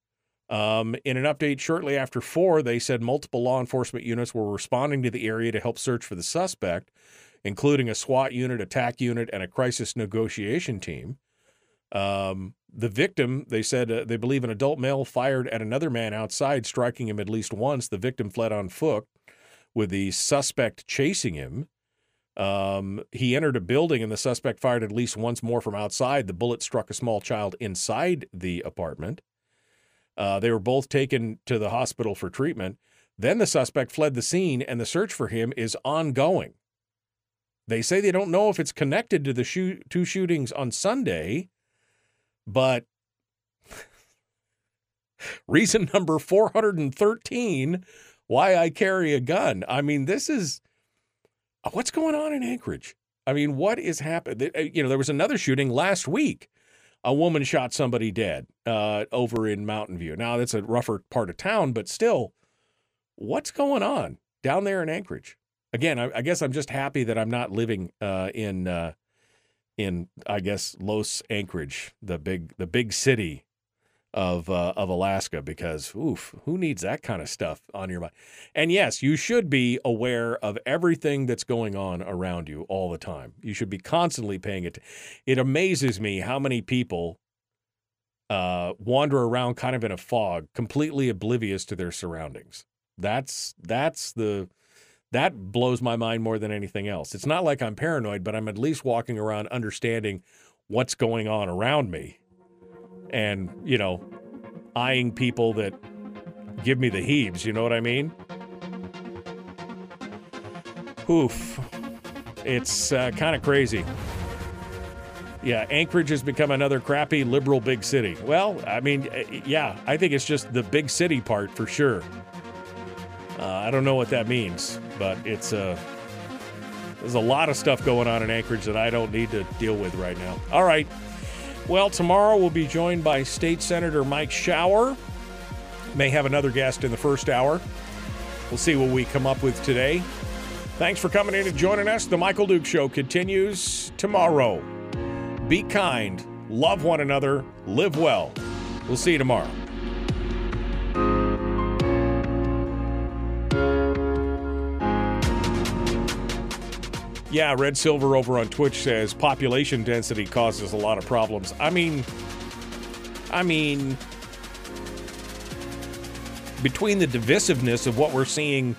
Um, in an update shortly after 4, they said multiple law enforcement units were responding to the area to help search for the suspect, including a SWAT unit, attack unit, and a crisis negotiation team. Um, the victim, they said uh, they believe an adult male fired at another man outside, striking him at least once. The victim fled on foot, with the suspect chasing him. Um, he entered a building and the suspect fired at least once more from outside. The bullet struck a small child inside the apartment. Uh, they were both taken to the hospital for treatment. Then the suspect fled the scene, and the search for him is ongoing. They say they don't know if it's connected to the shoot, two shootings on Sunday, but reason number 413 why I carry a gun. I mean, this is what's going on in Anchorage. I mean, what is happening? Uh, you know, there was another shooting last week. A woman shot somebody dead uh, over in Mountain View. Now, that's a rougher part of town, but still, what's going on down there in Anchorage? Again, I, I guess I'm just happy that I'm not living uh, in uh, in I guess Los Anchorage, the big the big city of uh, of Alaska because oof, who needs that kind of stuff on your mind? And yes, you should be aware of everything that's going on around you all the time. You should be constantly paying it. It amazes me how many people uh, wander around kind of in a fog, completely oblivious to their surroundings. That's that's the that blows my mind more than anything else. It's not like I'm paranoid, but I'm at least walking around understanding what's going on around me and, you know, eyeing people that give me the heaves. You know what I mean? Oof. It's uh, kind of crazy. Yeah, Anchorage has become another crappy liberal big city. Well, I mean, uh, yeah, I think it's just the big city part for sure. Uh, I don't know what that means, but it's uh, there's a lot of stuff going on in Anchorage that I don't need to deal with right now. All right. Well, tomorrow we'll be joined by State Senator Mike Shower. May have another guest in the first hour. We'll see what we come up with today. Thanks for coming in and joining us. The Michael Duke Show continues tomorrow. Be kind, love one another, live well. We'll see you tomorrow. Yeah, Red Silver over on Twitch says population density causes a lot of problems. I mean, I mean, between the divisiveness of what we're seeing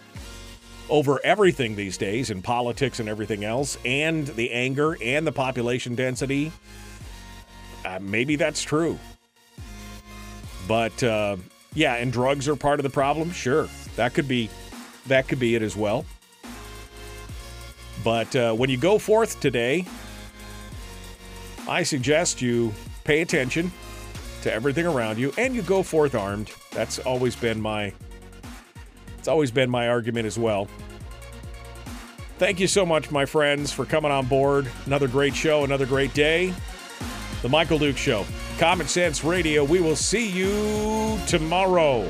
over everything these days in politics and everything else, and the anger and the population density, uh, maybe that's true. But uh, yeah, and drugs are part of the problem. Sure, that could be that could be it as well. But uh, when you go forth today, I suggest you pay attention to everything around you and you go forth armed. That's always been my it's always been my argument as well. Thank you so much, my friends, for coming on board. Another great show, another great day. The Michael Duke Show. Common Sense Radio. We will see you tomorrow.